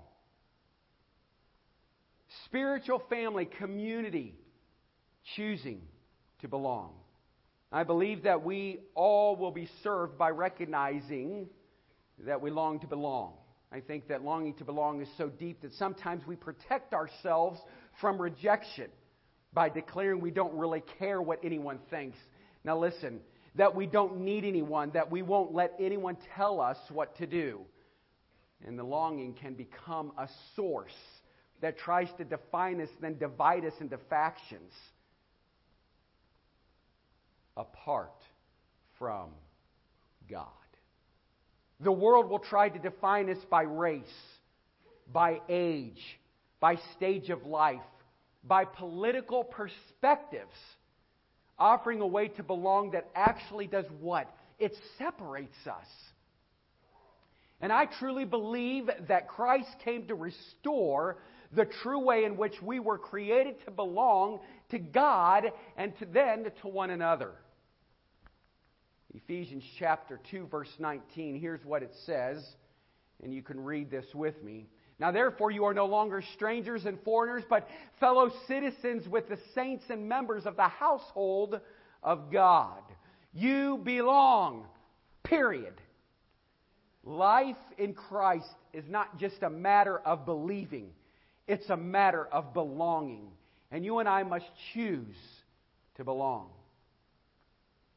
S4: Spiritual family, community, choosing to belong. I believe that we all will be served by recognizing that we long to belong. I think that longing to belong is so deep that sometimes we protect ourselves from rejection by declaring we don't really care what anyone thinks. Now, listen, that we don't need anyone, that we won't let anyone tell us what to do. And the longing can become a source that tries to define us, then divide us into factions apart from God. The world will try to define us by race, by age, by stage of life, by political perspectives, offering a way to belong that actually does what? It separates us. And I truly believe that Christ came to restore the true way in which we were created to belong to God and to then to one another. Ephesians chapter 2 verse 19 here's what it says and you can read this with me. Now therefore you are no longer strangers and foreigners but fellow citizens with the saints and members of the household of God. You belong. Period. Life in Christ is not just a matter of believing. It's a matter of belonging. And you and I must choose to belong.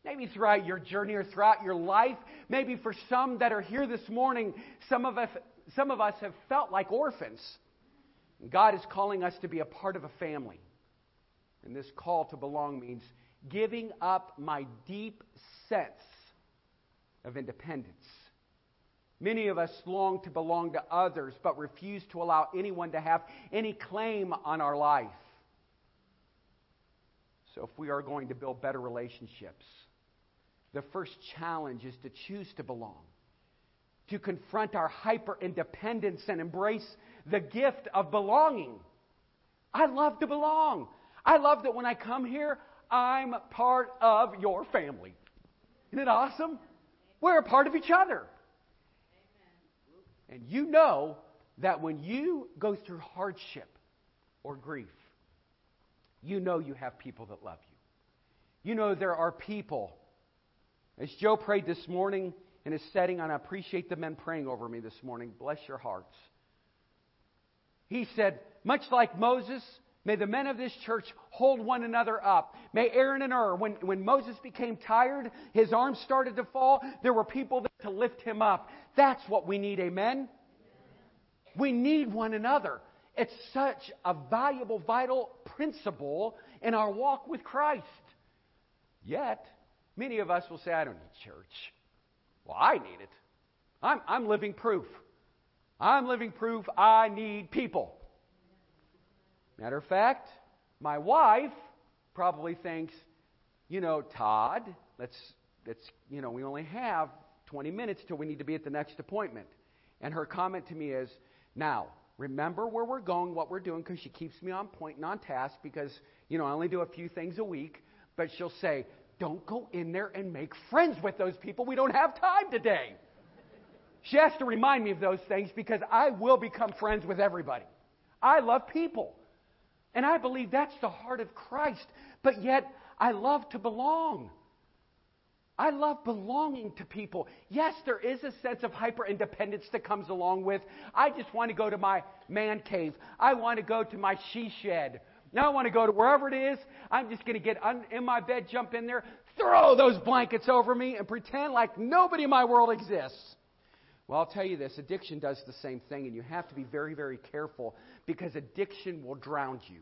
S4: Maybe throughout your journey or throughout your life, maybe for some that are here this morning, some of us, some of us have felt like orphans. God is calling us to be a part of a family. And this call to belong means giving up my deep sense of independence. Many of us long to belong to others, but refuse to allow anyone to have any claim on our life. So, if we are going to build better relationships, the first challenge is to choose to belong, to confront our hyper independence and embrace the gift of belonging. I love to belong. I love that when I come here, I'm part of your family. Isn't it awesome? We're a part of each other. And you know that when you go through hardship or grief, you know you have people that love you. You know there are people. As Joe prayed this morning in his setting, and I appreciate the men praying over me this morning. Bless your hearts. He said, much like Moses, may the men of this church hold one another up. May Aaron and Hur, when, when Moses became tired, his arms started to fall, there were people there to lift him up. That's what we need, amen? We need one another. It's such a valuable, vital principle in our walk with Christ. Yet, many of us will say, I don't need church. Well, I need it. I'm, I'm living proof. I'm living proof I need people. Matter of fact, my wife probably thinks, you know, Todd, let's, let's, you know, we only have 20 minutes till we need to be at the next appointment. And her comment to me is, now, remember where we're going, what we're doing, because she keeps me on point and on task because, you know, I only do a few things a week. But she'll say, don't go in there and make friends with those people. We don't have time today. She has to remind me of those things because I will become friends with everybody. I love people. And I believe that's the heart of Christ. But yet, I love to belong. I love belonging to people. Yes, there is a sense of hyper independence that comes along with. I just want to go to my man cave. I want to go to my she shed. Now I want to go to wherever it is. I'm just going to get un- in my bed, jump in there, throw those blankets over me, and pretend like nobody in my world exists. Well, I'll tell you this addiction does the same thing, and you have to be very, very careful because addiction will drown you.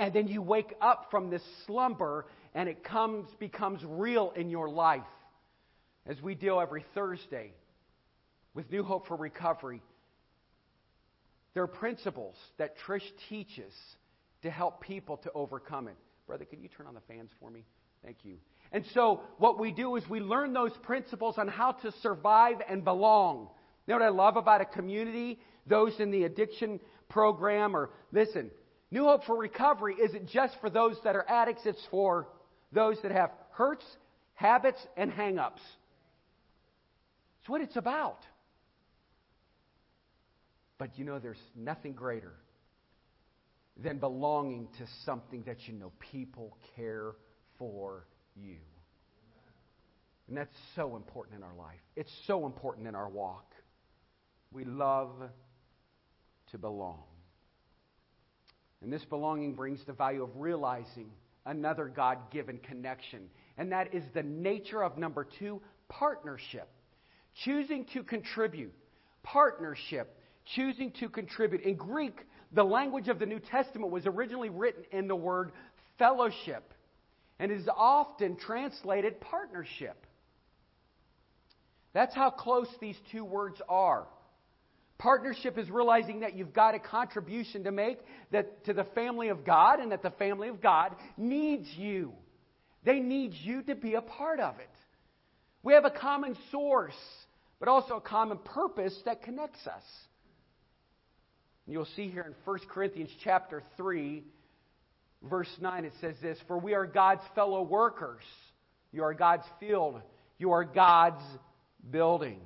S4: And then you wake up from this slumber and it comes becomes real in your life. As we deal every Thursday with New Hope for Recovery, there are principles that Trish teaches to help people to overcome it. Brother, can you turn on the fans for me? Thank you. And so what we do is we learn those principles on how to survive and belong. You know what I love about a community? Those in the addiction program or listen, New Hope for Recovery isn't just for those that are addicts, it's for those that have hurts, habits, and hang ups. It's what it's about. But you know, there's nothing greater than belonging to something that you know people care for you. And that's so important in our life. It's so important in our walk. We love to belong. And this belonging brings the value of realizing another God given connection. And that is the nature of number two partnership. Choosing to contribute. Partnership. Choosing to contribute. In Greek, the language of the New Testament was originally written in the word fellowship and is often translated partnership. That's how close these two words are. Partnership is realizing that you've got a contribution to make that to the family of God and that the family of God needs you. They need you to be a part of it. We have a common source, but also a common purpose that connects us. You'll see here in 1 Corinthians chapter 3, verse 9, it says this For we are God's fellow workers. You are God's field. You are God's building.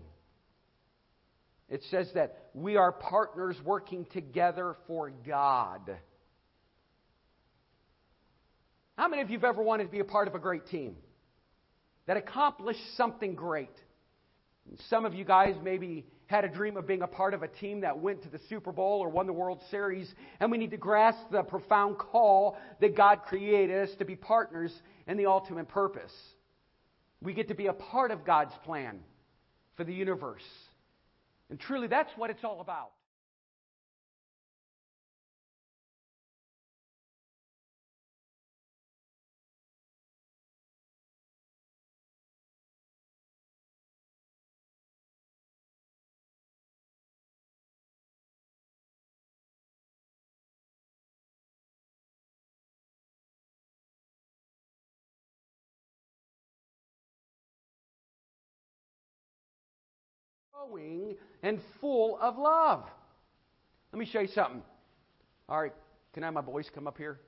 S4: It says that we are partners working together for God. How many of you have ever wanted to be a part of a great team that accomplished something great? Some of you guys maybe had a dream of being a part of a team that went to the Super Bowl or won the World Series, and we need to grasp the profound call that God created us to be partners in the ultimate purpose. We get to be a part of God's plan for the universe. And truly, that's what it's all about. Growing and full of love. Let me show you something. All right, can I have my boys come up here?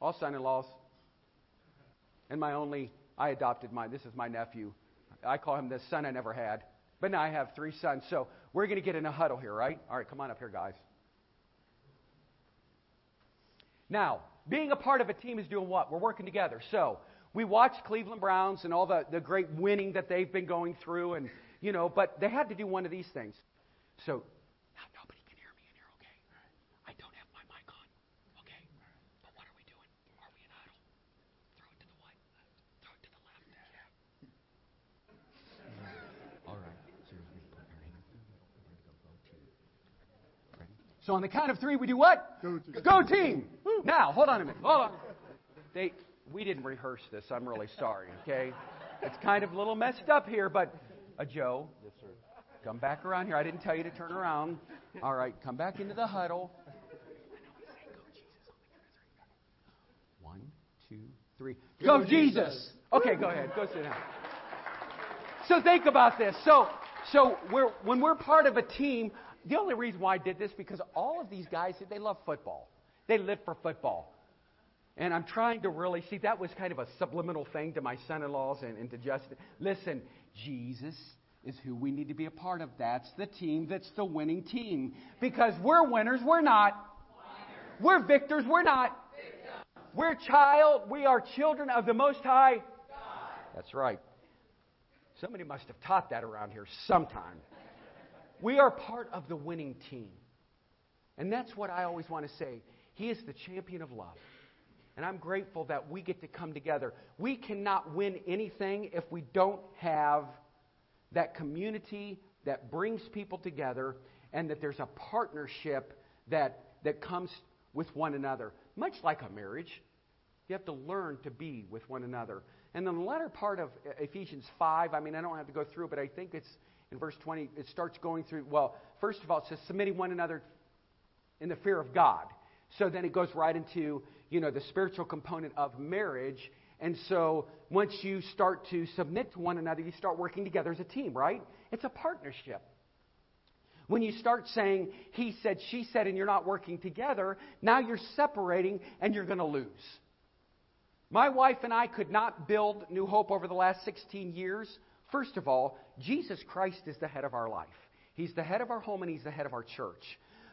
S4: All son in laws. And my only, I adopted my, this is my nephew. I call him the son I never had. But now I have three sons. So we're going to get in a huddle here, right? All right, come on up here, guys. Now, being a part of a team is doing what? We're working together. So we watch Cleveland Browns and all the, the great winning that they've been going through and you know, but they had to do one of these things. So now nobody can hear me in here, okay? I don't have my mic on, okay? But what are we doing? Are we in huddle? Throw it to the right. Throw it to the left. Yeah. All right. So on the count of three, we do what? Go team. Go team. Now, hold on a minute. Hold on. They, we didn't rehearse this. I'm really sorry. Okay, it's kind of a little messed up here, but a Joe. Yes, sir. Come back around here. I didn't tell you to turn around. All right, come back into the huddle. One, two, three. Go, go Jesus. Jesus. Okay, go ahead. Go sit down. So think about this. So, so we're, when we're part of a team, the only reason why I did this because all of these guys they love football. They live for football. And I'm trying to really see that was kind of a subliminal thing to my son in laws and, and to Justin. Listen, Jesus is who we need to be a part of. That's the team that's the winning team. Because we're winners, we're not. We're victors, we're not. We're child, we are children of the Most High. God. That's right. Somebody must have taught that around here sometime. We are part of the winning team. And that's what I always want to say. He is the champion of love. And I'm grateful that we get to come together. We cannot win anything if we don't have that community that brings people together and that there's a partnership that, that comes with one another. Much like a marriage, you have to learn to be with one another. And then the latter part of Ephesians 5, I mean, I don't have to go through, but I think it's in verse 20, it starts going through, well, first of all, it says, submitting one another in the fear of God. So then it goes right into you know, the spiritual component of marriage. And so once you start to submit to one another, you start working together as a team, right? It's a partnership. When you start saying, he said, she said, and you're not working together, now you're separating and you're going to lose. My wife and I could not build New Hope over the last 16 years. First of all, Jesus Christ is the head of our life. He's the head of our home and He's the head of our church.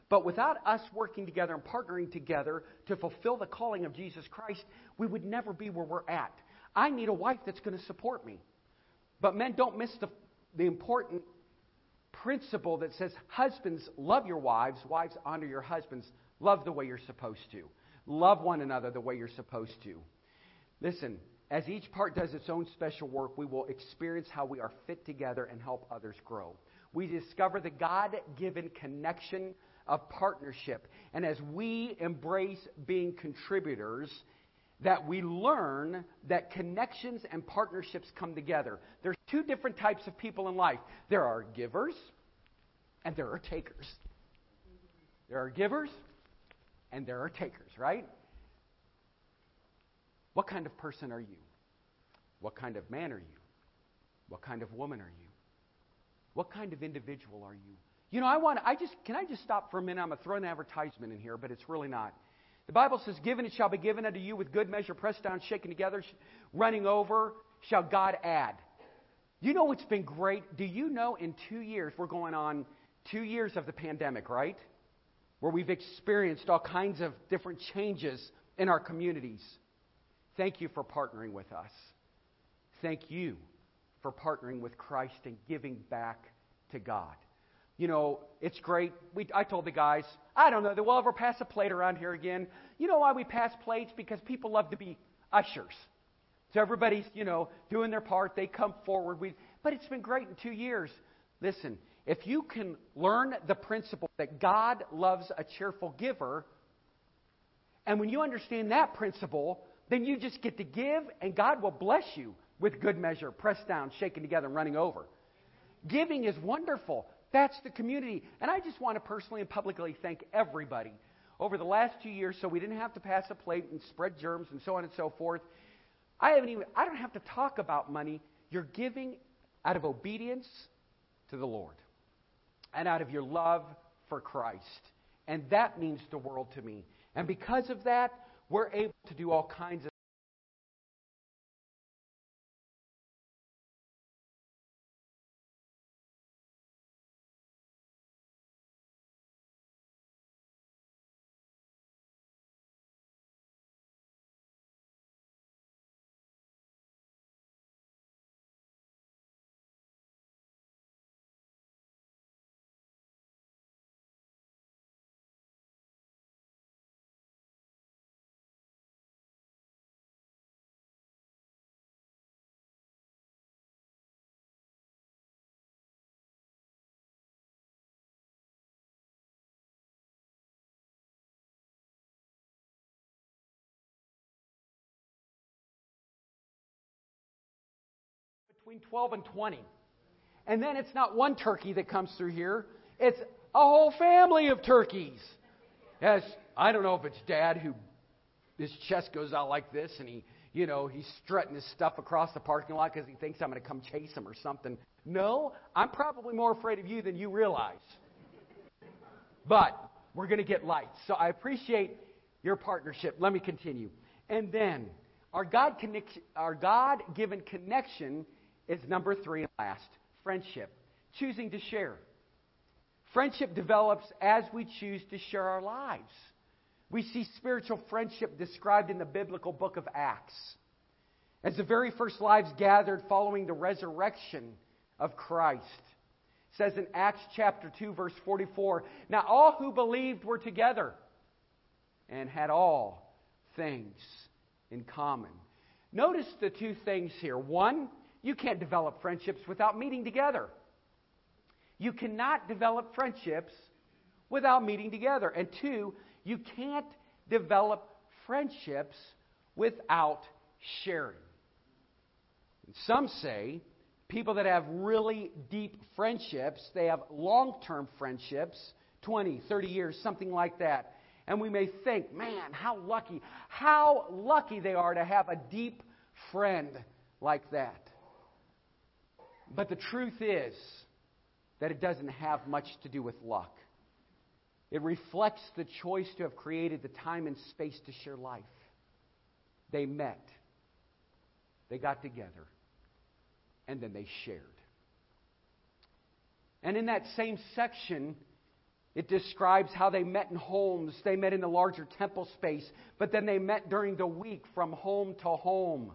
S4: But without us working together and partnering together to fulfill the calling of Jesus Christ, we would never be where we're at. I need a wife that's going to support me. But men, don't miss the, the important principle that says, Husbands, love your wives. Wives, honor your husbands. Love the way you're supposed to. Love one another the way you're supposed to. Listen, as each part does its own special work, we will experience how we are fit together and help others grow. We discover the God given connection of partnership. And as we embrace being contributors, that we learn that connections and partnerships come together. There's two different types of people in life there are givers and there are takers. There are givers and there are takers, right? What kind of person are you? What kind of man are you? What kind of woman are you? What kind of individual are you? You know, I want I just can I just stop for a minute? I'm gonna throw an advertisement in here, but it's really not. The Bible says, Given it shall be given unto you with good measure, pressed down, shaken together, running over, shall God add. You know what's been great? Do you know in two years, we're going on two years of the pandemic, right? Where we've experienced all kinds of different changes in our communities. Thank you for partnering with us. Thank you for partnering with Christ and giving back to God. You know, it's great. We, I told the guys, I don't know that we'll ever pass a plate around here again. You know why we pass plates? Because people love to be ushers. So everybody's, you know, doing their part. They come forward. We, but it's been great in two years. Listen, if you can learn the principle that God loves a cheerful giver, and when you understand that principle, then you just get to give, and God will bless you with good measure, pressed down, shaken together, and running over. Giving is wonderful. That's the community. And I just want to personally and publicly thank everybody over the last two years so we didn't have to pass a plate and spread germs and so on and so forth. I haven't even I don't have to talk about money. You're giving out of obedience to the Lord and out of your love for Christ. And that means the world to me. And because of that, we're able to do all kinds of between 12 and 20. And then it's not one turkey that comes through here, it's a whole family of turkeys. As I don't know if it's dad who his chest goes out like this and he, you know, he's strutting his stuff across the parking lot because he thinks I'm going to come chase him or something. No, I'm probably more afraid of you than you realize. But we're going to get lights. So I appreciate your partnership. Let me continue. And then our God connect, our God given connection is number three and last friendship, choosing to share. Friendship develops as we choose to share our lives. We see spiritual friendship described in the biblical book of Acts. As the very first lives gathered following the resurrection of Christ. It says in Acts chapter 2, verse 44 Now all who believed were together and had all things in common. Notice the two things here. One, you can't develop friendships without meeting together. You cannot develop friendships without meeting together. And two, you can't develop friendships without sharing. And some say people that have really deep friendships, they have long term friendships, 20, 30 years, something like that. And we may think, man, how lucky, how lucky they are to have a deep friend like that. But the truth is that it doesn't have much to do with luck. It reflects the choice to have created the time and space to share life. They met, they got together, and then they shared. And in that same section, it describes how they met in homes. They met in the larger temple space, but then they met during the week from home to home.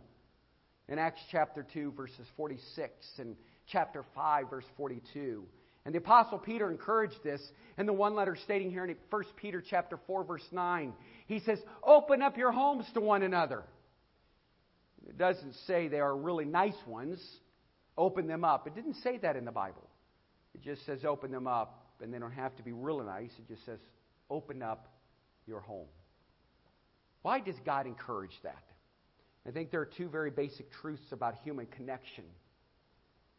S4: In Acts chapter 2, verses 46, and chapter 5, verse 42. And the apostle Peter encouraged this in the one letter stating here in 1 Peter chapter 4 verse 9. He says, "Open up your homes to one another." It doesn't say they are really nice ones. Open them up. It didn't say that in the Bible. It just says open them up, and they don't have to be really nice. It just says open up your home. Why does God encourage that? I think there are two very basic truths about human connection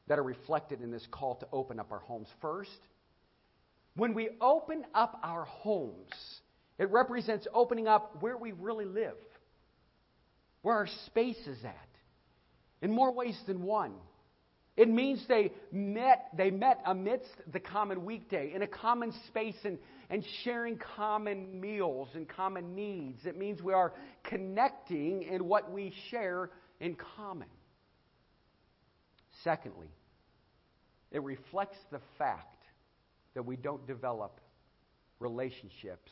S4: that are reflected in this call to open up our homes. First, when we open up our homes, it represents opening up where we really live, where our space is at, in more ways than one. It means they met, they met amidst the common weekday, in a common space and, and sharing common meals and common needs. It means we are connecting in what we share in common. Secondly, it reflects the fact that we don't develop relationships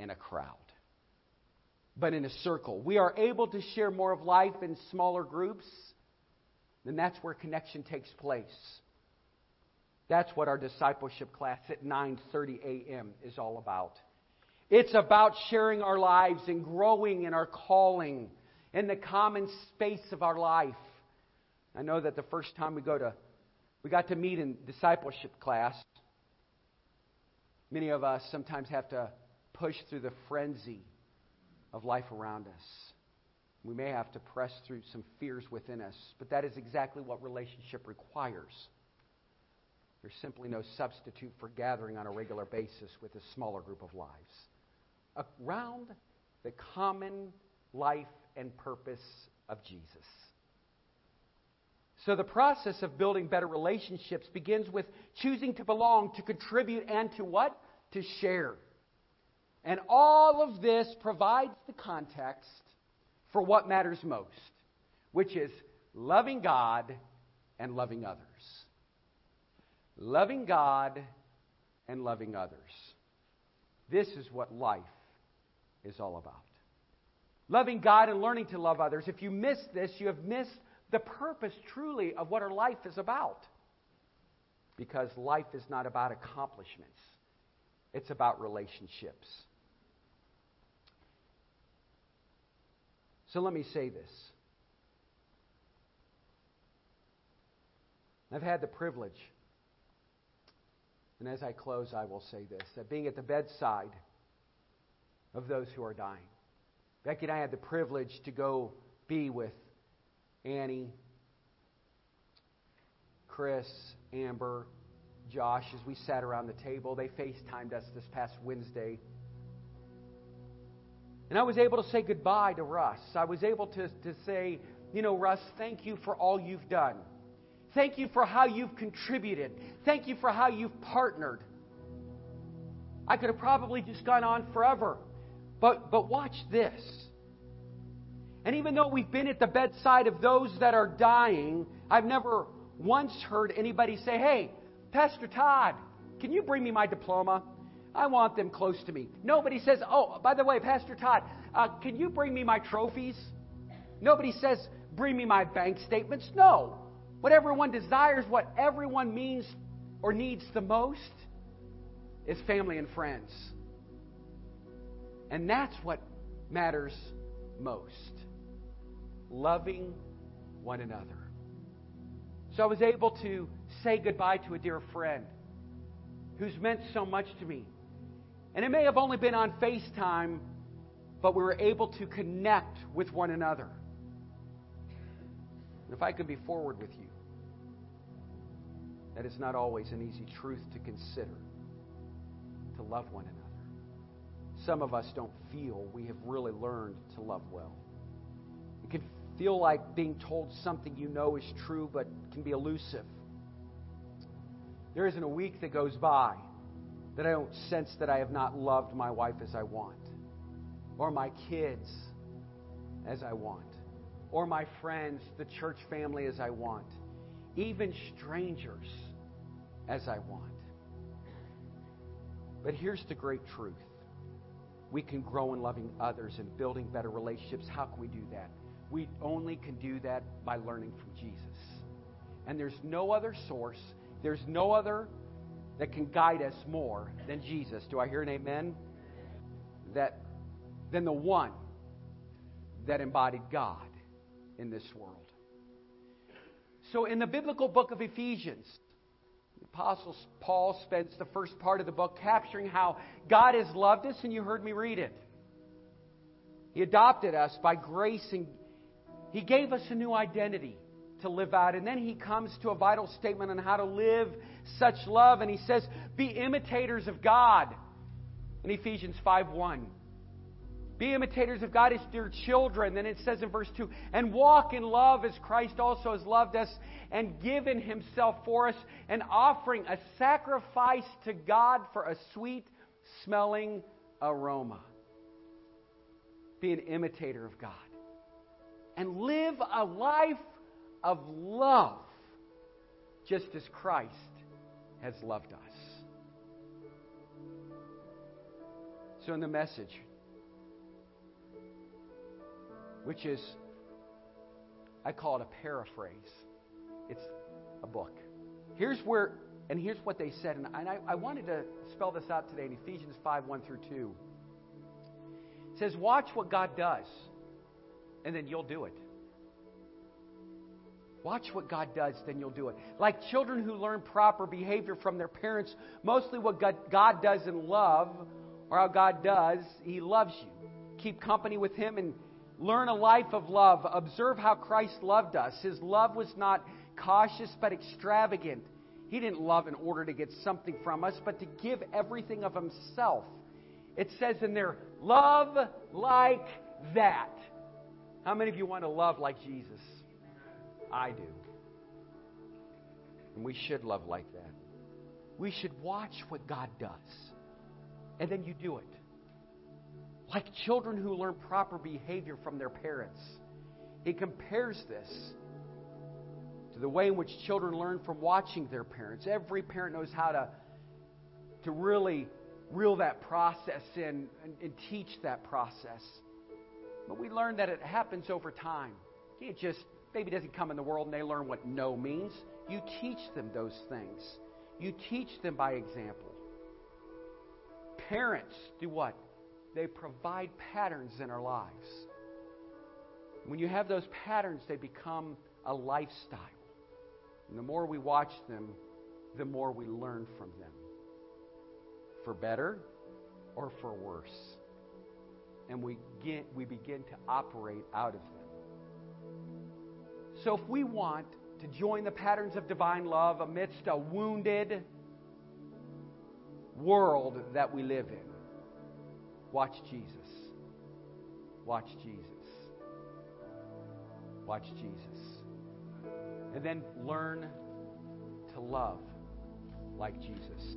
S4: in a crowd, but in a circle. We are able to share more of life in smaller groups, then that's where connection takes place. That's what our discipleship class at 9:30 a.m. is all about. It's about sharing our lives and growing in our calling in the common space of our life. I know that the first time we go to we got to meet in discipleship class. Many of us sometimes have to push through the frenzy of life around us. We may have to press through some fears within us, but that is exactly what relationship requires. There's simply no substitute for gathering on a regular basis with a smaller group of lives around the common life and purpose of Jesus. So the process of building better relationships begins with choosing to belong, to contribute, and to what? To share. And all of this provides the context for what matters most, which is loving God and loving others. Loving God and loving others. This is what life is all about. Loving God and learning to love others. If you miss this, you have missed the purpose truly of what our life is about. Because life is not about accomplishments, it's about relationships. So let me say this. I've had the privilege, and as I close, I will say this that being at the bedside of those who are dying. Becky and I had the privilege to go be with Annie, Chris, Amber, Josh, as we sat around the table. They FaceTimed us this past Wednesday. And I was able to say goodbye to Russ. I was able to, to say, you know, Russ, thank you for all you've done. Thank you for how you've contributed. Thank you for how you've partnered. I could have probably just gone on forever. But, but watch this. And even though we've been at the bedside of those that are dying, I've never once heard anybody say, Hey, Pastor Todd, can you bring me my diploma? I want them close to me. Nobody says, Oh, by the way, Pastor Todd, uh, can you bring me my trophies? Nobody says, Bring me my bank statements. No. What everyone desires, what everyone means or needs the most is family and friends. And that's what matters most loving one another. So I was able to say goodbye to a dear friend who's meant so much to me. And it may have only been on FaceTime, but we were able to connect with one another. And if I could be forward with you, that is not always an easy truth to consider to love one another. some of us don't feel we have really learned to love well. It can feel like being told something you know is true but can be elusive. There isn't a week that goes by that I don't sense that I have not loved my wife as I want, or my kids as I want, or my friends, the church family as I want, even strangers as I want. But here's the great truth we can grow in loving others and building better relationships. How can we do that? We only can do that by learning from Jesus. And there's no other source, there's no other that can guide us more than Jesus. Do I hear an amen? That than the one that embodied God in this world. So in the biblical book of Ephesians, the apostle Paul spends the first part of the book capturing how God has loved us and you heard me read it. He adopted us by grace and he gave us a new identity to live out. And then he comes to a vital statement on how to live such love. And he says, Be imitators of God in Ephesians 5 1. Be imitators of God as dear children. Then it says in verse 2 and walk in love as Christ also has loved us and given himself for us, an offering, a sacrifice to God for a sweet smelling aroma. Be an imitator of God. And live a life of love, just as Christ has loved us. So, in the message, which is, I call it a paraphrase, it's a book. Here's where, and here's what they said, and I, I wanted to spell this out today in Ephesians 5 1 through 2. It says, Watch what God does, and then you'll do it. Watch what God does, then you'll do it. Like children who learn proper behavior from their parents, mostly what God, does in love, or how God does, He loves you. Keep company with Him and learn a life of love. Observe how Christ loved us. His love was not cautious but extravagant. He didn't love in order to get something from us, but to give everything of Himself. It says in there, love like that. How many of you want to love like Jesus? I do. And we should love like that. We should watch what God does. And then you do it. Like children who learn proper behavior from their parents. He compares this to the way in which children learn from watching their parents. Every parent knows how to, to really reel that process in and, and teach that process. But we learn that it happens over time. You can't just baby doesn't come in the world and they learn what no means. You teach them those things. You teach them by example. Parents do what? They provide patterns in our lives. When you have those patterns, they become a lifestyle. And the more we watch them, the more we learn from them. For better or for worse. And we, get, we begin to operate out of them. So if we want to join the patterns of divine love amidst a wounded world that we live in, watch Jesus. Watch Jesus. Watch Jesus. And then learn to love like Jesus.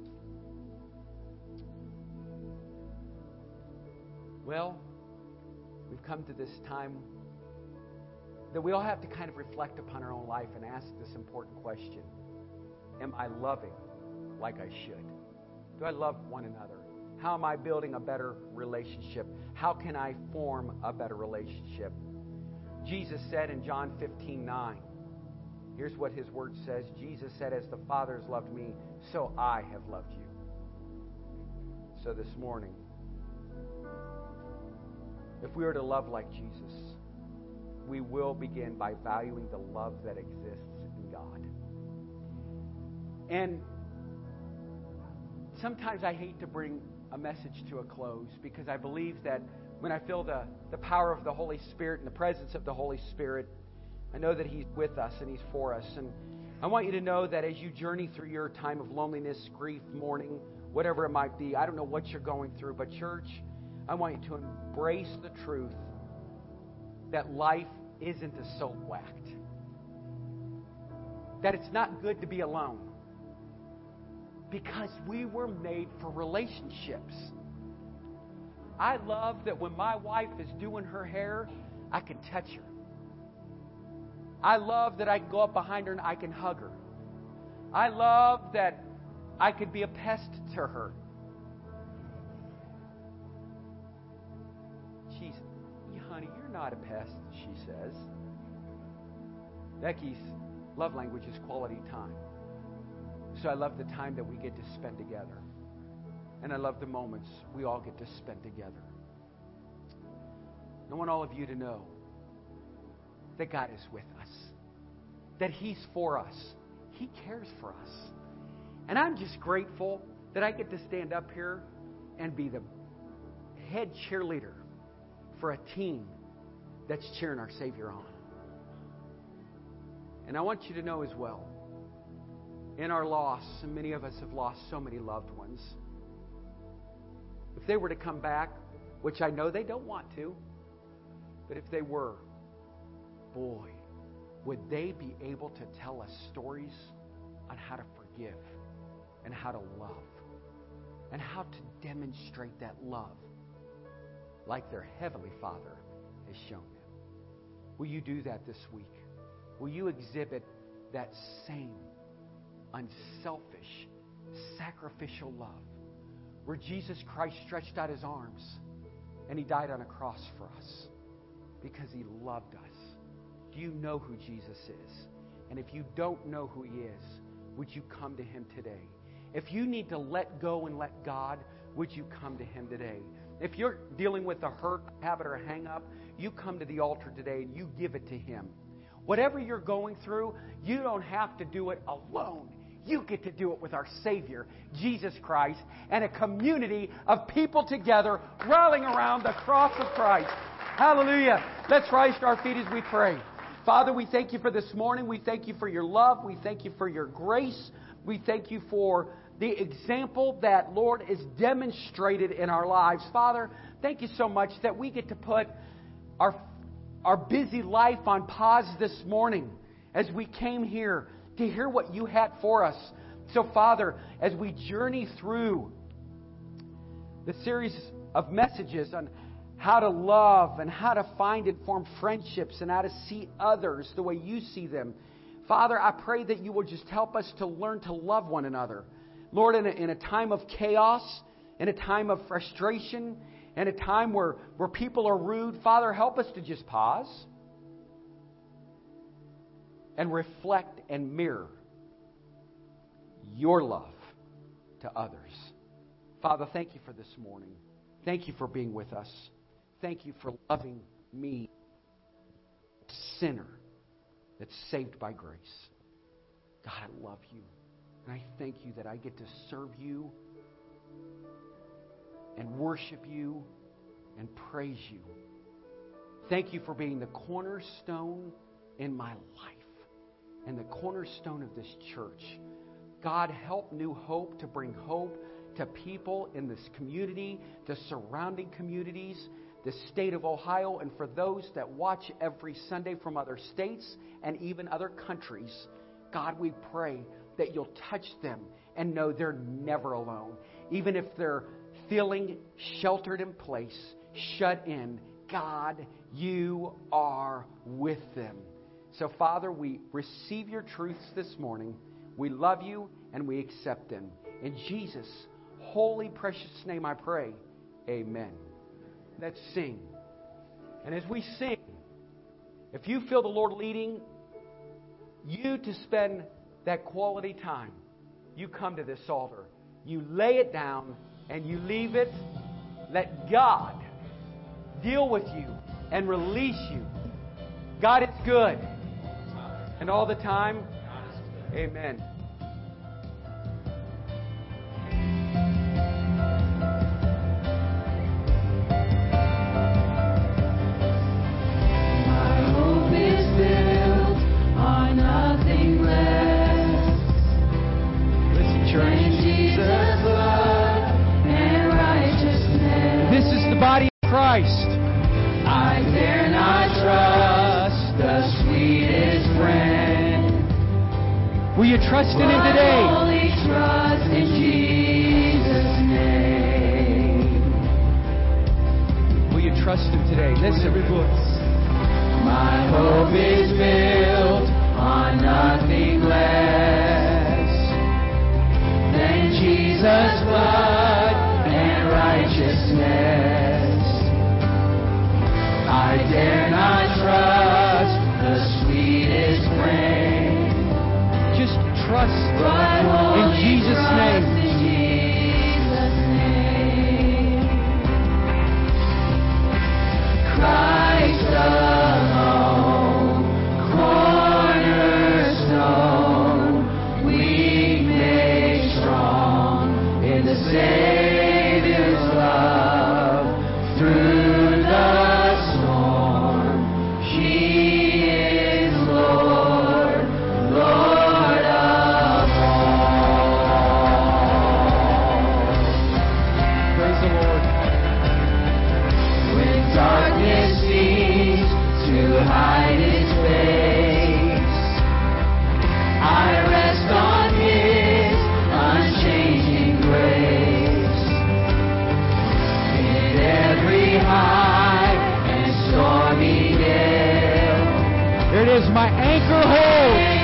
S4: Well, we've come to this time that we all have to kind of reflect upon our own life and ask this important question Am I loving like I should? Do I love one another? How am I building a better relationship? How can I form a better relationship? Jesus said in John 15 9, here's what his word says Jesus said, As the Father has loved me, so I have loved you. So this morning, if we are to love like Jesus, we will begin by valuing the love that exists in God. And sometimes I hate to bring a message to a close because I believe that when I feel the, the power of the Holy Spirit and the presence of the Holy Spirit, I know that He's with us and He's for us. And I want you to know that as you journey through your time of loneliness, grief, mourning, whatever it might be, I don't know what you're going through, but church, I want you to embrace the truth that life isn't a soap whacked. That it's not good to be alone. Because we were made for relationships. I love that when my wife is doing her hair, I can touch her. I love that I can go up behind her and I can hug her. I love that I could be a pest to her. Not a pest, she says. Becky's love language is quality time. So I love the time that we get to spend together. And I love the moments we all get to spend together. I want all of you to know that God is with us, that He's for us, He cares for us. And I'm just grateful that I get to stand up here and be the head cheerleader for a team that's cheering our Savior on. And I want you to know as well, in our loss, and many of us have lost so many loved ones, if they were to come back, which I know they don't want to, but if they were, boy, would they be able to tell us stories on how to forgive and how to love and how to demonstrate that love like their Heavenly Father has shown. Will you do that this week? Will you exhibit that same unselfish, sacrificial love where Jesus Christ stretched out his arms and he died on a cross for us because he loved us? Do you know who Jesus is? And if you don't know who he is, would you come to him today? If you need to let go and let God, would you come to him today? If you're dealing with a hurt, habit, or hang up, you come to the altar today and you give it to him. Whatever you're going through, you don't have to do it alone. You get to do it with our Savior, Jesus Christ, and a community of people together rallying around the cross of Christ. Hallelujah. Let's rise to our feet as we pray. Father, we thank you for this morning. We thank you for your love. We thank you for your grace. We thank you for the example that, Lord, is demonstrated in our lives. Father, thank you so much that we get to put our, our busy life on pause this morning as we came here to hear what you had for us. So, Father, as we journey through the series of messages on how to love and how to find and form friendships and how to see others the way you see them, Father, I pray that you will just help us to learn to love one another. Lord, in a, in a time of chaos, in a time of frustration, in a time where, where people are rude, Father, help us to just pause and reflect and mirror your love to others. Father, thank you for this morning. Thank you for being with us. Thank you for loving me, sinner that's saved by grace. God, I love you. And I thank you that I get to serve you and worship you and praise you. Thank you for being the cornerstone in my life and the cornerstone of this church. God, help New Hope to bring hope to people in this community, the surrounding communities, the state of Ohio, and for those that watch every Sunday from other states and even other countries. God, we pray that you'll touch them and know they're never alone. Even if they're feeling sheltered in place, shut in, God, you are with them. So, Father, we receive your truths this morning. We love you and we accept them. In Jesus' holy, precious name I pray. Amen. Let's sing. And as we sing, if you feel the Lord leading you to spend that quality time, you come to this altar. You lay it down and you leave it. Let God deal with you and release you. God it's good. And all the time, amen. Will you trust in Him today?
S2: Only trust in Jesus' name.
S4: Will you trust Him today? Listen. Every voice.
S2: My hope is built on nothing less than Jesus' blood and righteousness. I dare not trust the sweetest
S4: Just trust in Jesus' name.
S2: in Jesus' name. Christ
S4: My anchor holds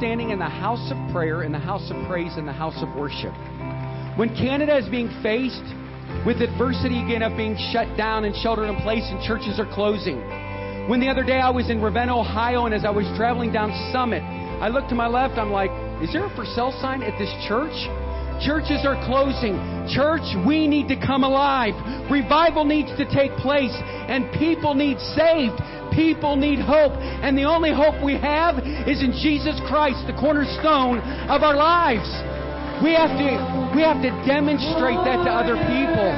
S4: standing in the house of prayer, in the house of praise, in the house of worship. When Canada is being faced with adversity again of being shut down and sheltered in place and churches are closing. When the other day I was in Ravenna, Ohio, and as I was traveling down Summit, I looked to my left, I'm like, is there a for sale sign at this church? Churches are closing. Church, we need to come alive. Revival needs to take place, and people need saved. People need hope. And the only hope we have is in Jesus Christ, the cornerstone of our lives. We have to, we have to demonstrate that to other people.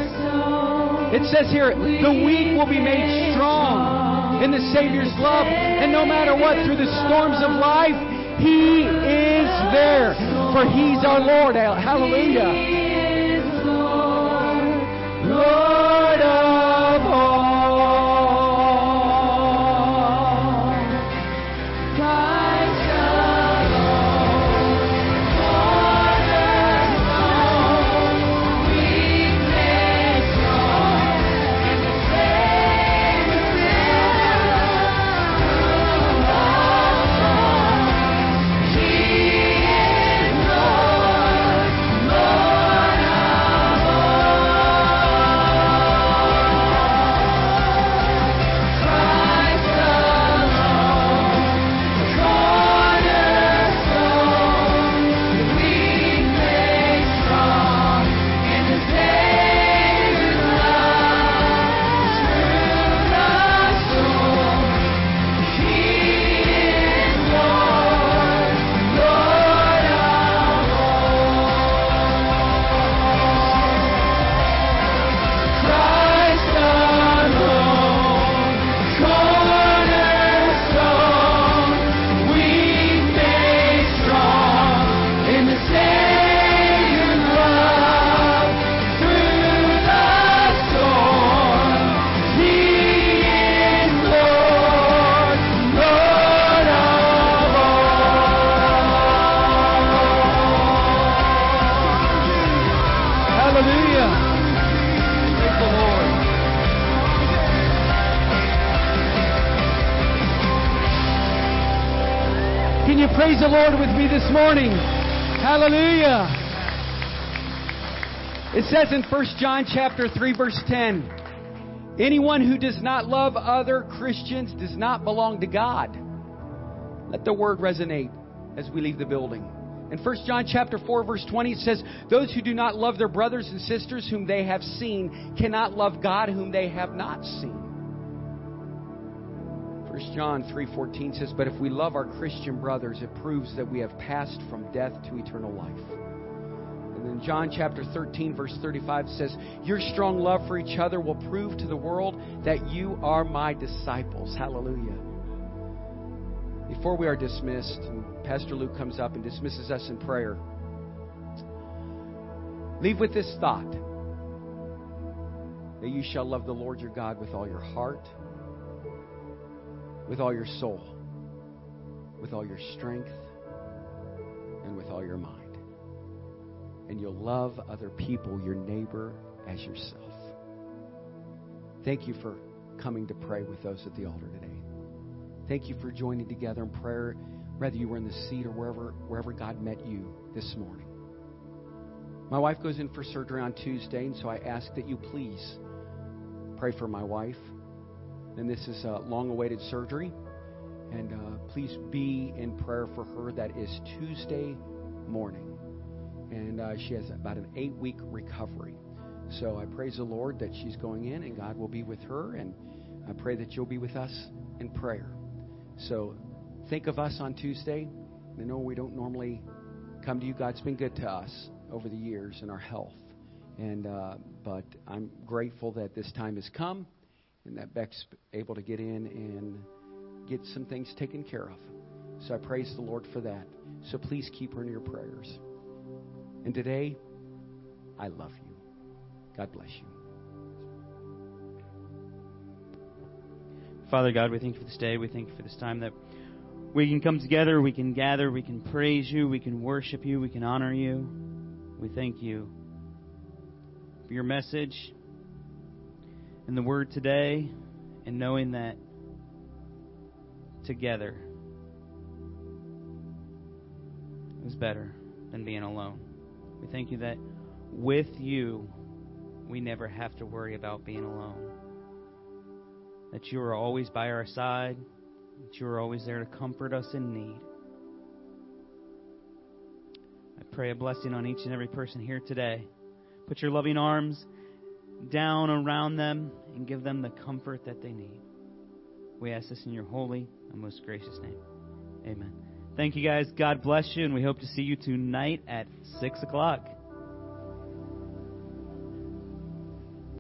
S4: It says here, the weak will be made strong in the Savior's love. And no matter what, through the storms of life, He is there. For He's our Lord. Hallelujah.
S2: Lord,
S4: the Lord with me this morning. Hallelujah. It says in 1 John chapter 3 verse 10, anyone who does not love other Christians does not belong to God. Let the word resonate as we leave the building. In 1 John chapter 4 verse 20 it says, "Those who do not love their brothers and sisters whom they have seen cannot love God whom they have not seen." 1 John 3:14 says, "But if we love our Christian brothers, it proves that we have passed from death to eternal life." And then John chapter 13 verse 35 says, "Your strong love for each other will prove to the world that you are my disciples." Hallelujah. Before we are dismissed, Pastor Luke comes up and dismisses us in prayer. Leave with this thought that you shall love the Lord your God with all your heart, with all your soul, with all your strength, and with all your mind. And you'll love other people, your neighbor, as yourself. Thank you for coming to pray with those at the altar today. Thank you for joining together in prayer, whether you were in the seat or wherever, wherever God met you this morning. My wife goes in for surgery on Tuesday, and so I ask that you please pray for my wife. And this is a long awaited surgery. And uh, please be in prayer for her. That is Tuesday morning. And uh, she has about an eight week recovery. So I praise the Lord that she's going in and God will be with her. And I pray that you'll be with us in prayer. So think of us on Tuesday. I know we don't normally come to you. God's been good to us over the years in our health. And uh, but I'm grateful that this time has come and that Beck's able to get in and get some things taken care of. So I praise the Lord for that. So please keep her in your prayers. And today, I love you. God bless you.
S5: Father God, we thank you for this day. We thank you for this time that we can come together, we can gather, we can praise you, we can worship you, we can honor you. We thank you for your message and the word today, and knowing that together is better than being alone. We thank you that with you, we never have to worry about being alone. That you are always by our side, that you are always there to comfort us in need. I pray a blessing on each and every person here today. Put your loving arms down around them and give them the comfort that they need. We ask this in your holy and most gracious name. Amen. Thank you guys. God bless you, and we hope to see you tonight at 6 o'clock.